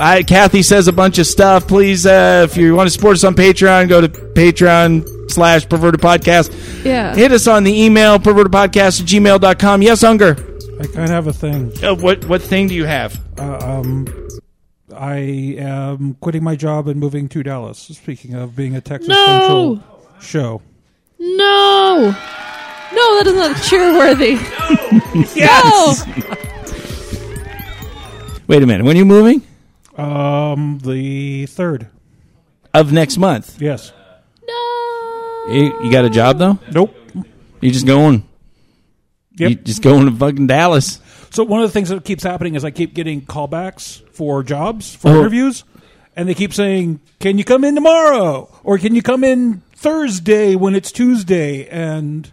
I, Kathy says a bunch of stuff. Please, uh, if you want to support us on Patreon, go to Patreon slash Perverted Podcast. Yeah. Hit us on the email, pervertedpodcast at gmail.com. Yes, Unger. I kind of have a thing. Uh, what, what thing do you have? Uh, um, I am quitting my job and moving to Dallas. Speaking of being a Texas No! Central show. No. No, that is not cheerworthy. Yes! Wait a minute. When are you moving? Um, the third. Of next month. Yes. No. You, you got a job, though? Nope. You just going? Yep. You just going to fucking Dallas? So one of the things that keeps happening is I keep getting callbacks for jobs for Oh. interviews, and they keep saying, "Can you come in tomorrow?" or "Can you come in Thursday when it's Tuesday?" And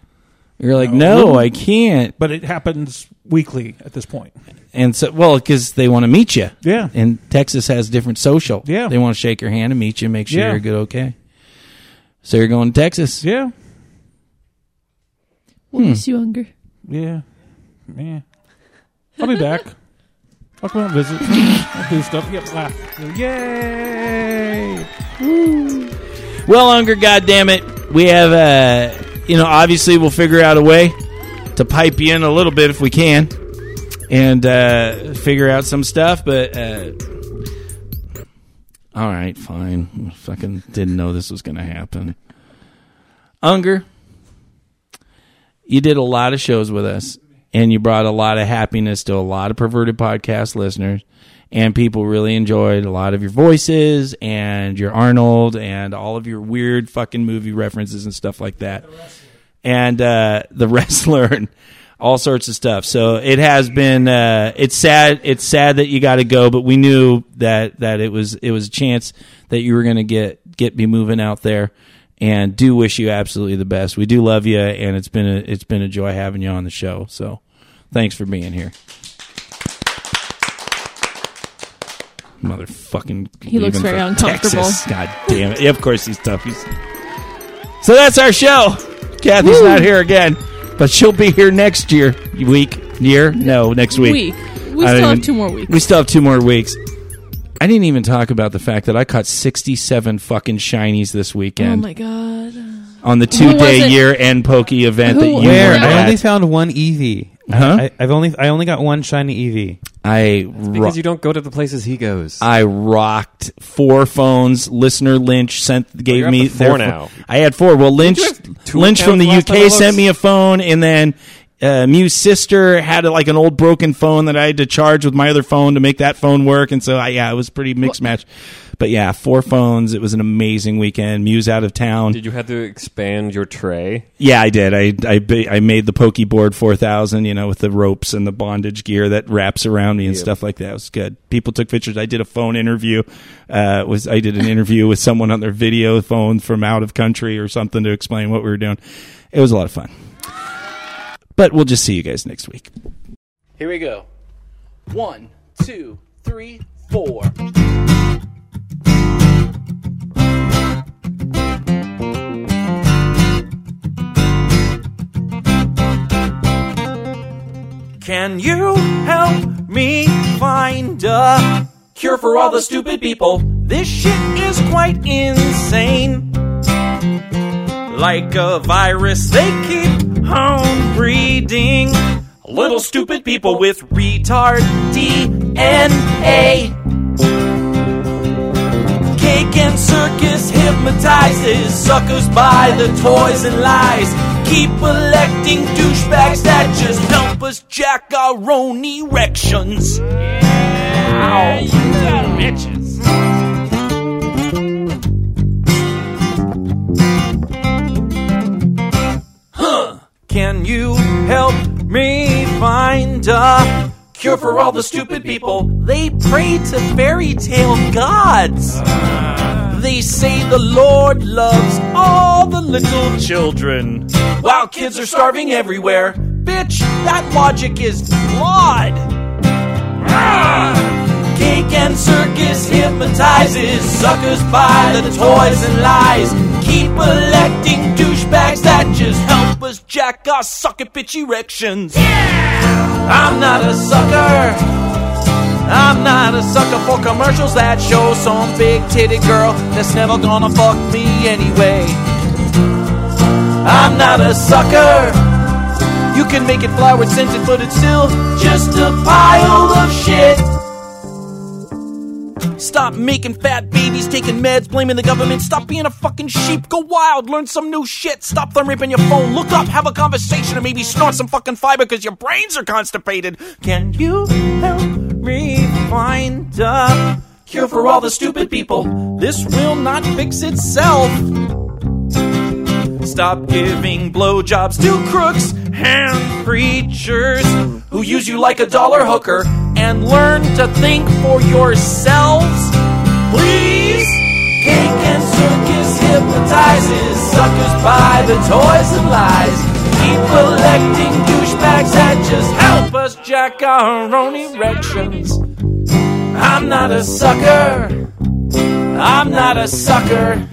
You're like, No. no, I can't. but it happens weekly at this point. And so, well, because they want to meet you. Yeah. And Texas has different social. Yeah. They want to shake your hand and meet you, and make sure Yeah. you're good, okay. So you're going to Texas. Yeah, We'll hmm. miss you, Unger. yeah, yeah. I'll be back. I'll visit. Do stuff. Get laugh. Yay! Well, Unger, goddamn it, we have, uh, you know, obviously we'll figure out a way to pipe you in a little bit if we can, and uh, figure out some stuff. But uh, all right, fine. Fucking didn't know this was going to happen. Unger, you did a lot of shows with us, and you brought a lot of happiness to a lot of perverted podcast listeners. And people really enjoyed a lot of your voices and your Arnold and all of your weird fucking movie references and stuff like that. And uh, the wrestler and all sorts of stuff. So it has been. Uh, it's sad. It's sad that you got to go, but we knew that that it was it was a chance that you were going to get get me moving out there. And do wish you absolutely the best. We do love you, and it's been a it's been a joy having you on the show. So, thanks for being here. Motherfucking. He looks very uncomfortable. Texas. God damn it! Yeah, of course he's tough. He's... So that's our show. Kathy's not here again, but she'll be here next year. Week, year? No, next week. Week. We I still don't have two more weeks. We still have two more weeks. I didn't even talk about the fact that I caught 67 fucking shinies this weekend. oh my god. on the Who two was day it? year end pokey event that Who- you Where? were I at. only found one Eevee. Huh? I, I've only I only got one shiny Eevee. I ro- Because you don't go to the places he goes. I rocked four phones. Listener Lynch sent gave you're me to four their now. I had four. Well, Lynch you have two Lynch from the accounts last time I UK sent me a phone, and then uh, Mew's sister had like an old broken phone that I had to charge with my other phone to make that phone work, and so I, yeah, it was pretty mixed match. But yeah, four phones. It was an amazing weekend. Mew's out of town. Did you have to expand your tray? Yeah, I did. I I, I made the Pokeboard 4000, you know, with the ropes and the bondage gear that wraps around me and Yep. stuff like that. It was good. People took pictures. I did a phone interview. Uh, was I did an interview with someone on their video phone from out of country or something to explain what we were doing. It was a lot of fun. But we'll just see you guys next week. Here we go. One, two, three, four. Can you help me find a cure for all the stupid people? This shit is quite insane. Like a virus, they keep on breeding little stupid people with retard DNA. Cake and circus hypnotizes suckers by the toys and lies. Keep electing douchebags that just help us jack our own erections. Yeah, you got bitches. Huh? Can you help me find a cure for all the stupid people? They pray to fairy tale gods. Ah. They say the Lord loves all the little children. While kids are starving everywhere. Bitch, that logic is flawed. Ah! Cake and circus hypnotizes suckers by the toys and lies. Keep electing douchebags that just help us jack our sucker bitch erections. Yeah! I'm not a sucker. I'm not a sucker for commercials that show some big titted girl that's never gonna fuck me anyway. I'm not a sucker. You can make it flowered scented, but it's still just a pile of shit. Stop making fat babies, taking meds, blaming the government. Stop being a fucking sheep. Go wild, learn some new shit. Stop thumb raping your phone. Look up, have a conversation, or maybe snort some fucking fiber because your brains are constipated. Can you help find a cure for all the stupid people? This will not fix itself. Stop giving blowjobs to crooks and preachers who use you like a dollar hooker and learn to think for yourselves. Please! Cake and circus hypnotizes suckers by the toys and lies. Keep electing douchebags that just help us jack our own erections. I'm not a sucker. I'm not a sucker.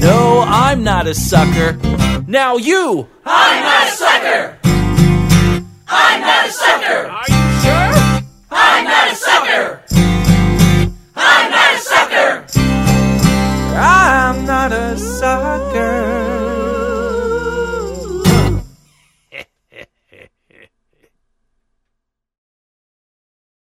No, I'm not a sucker. Now you! I'm not a sucker! I'm not a sucker! Are you sure? I'm not a sucker!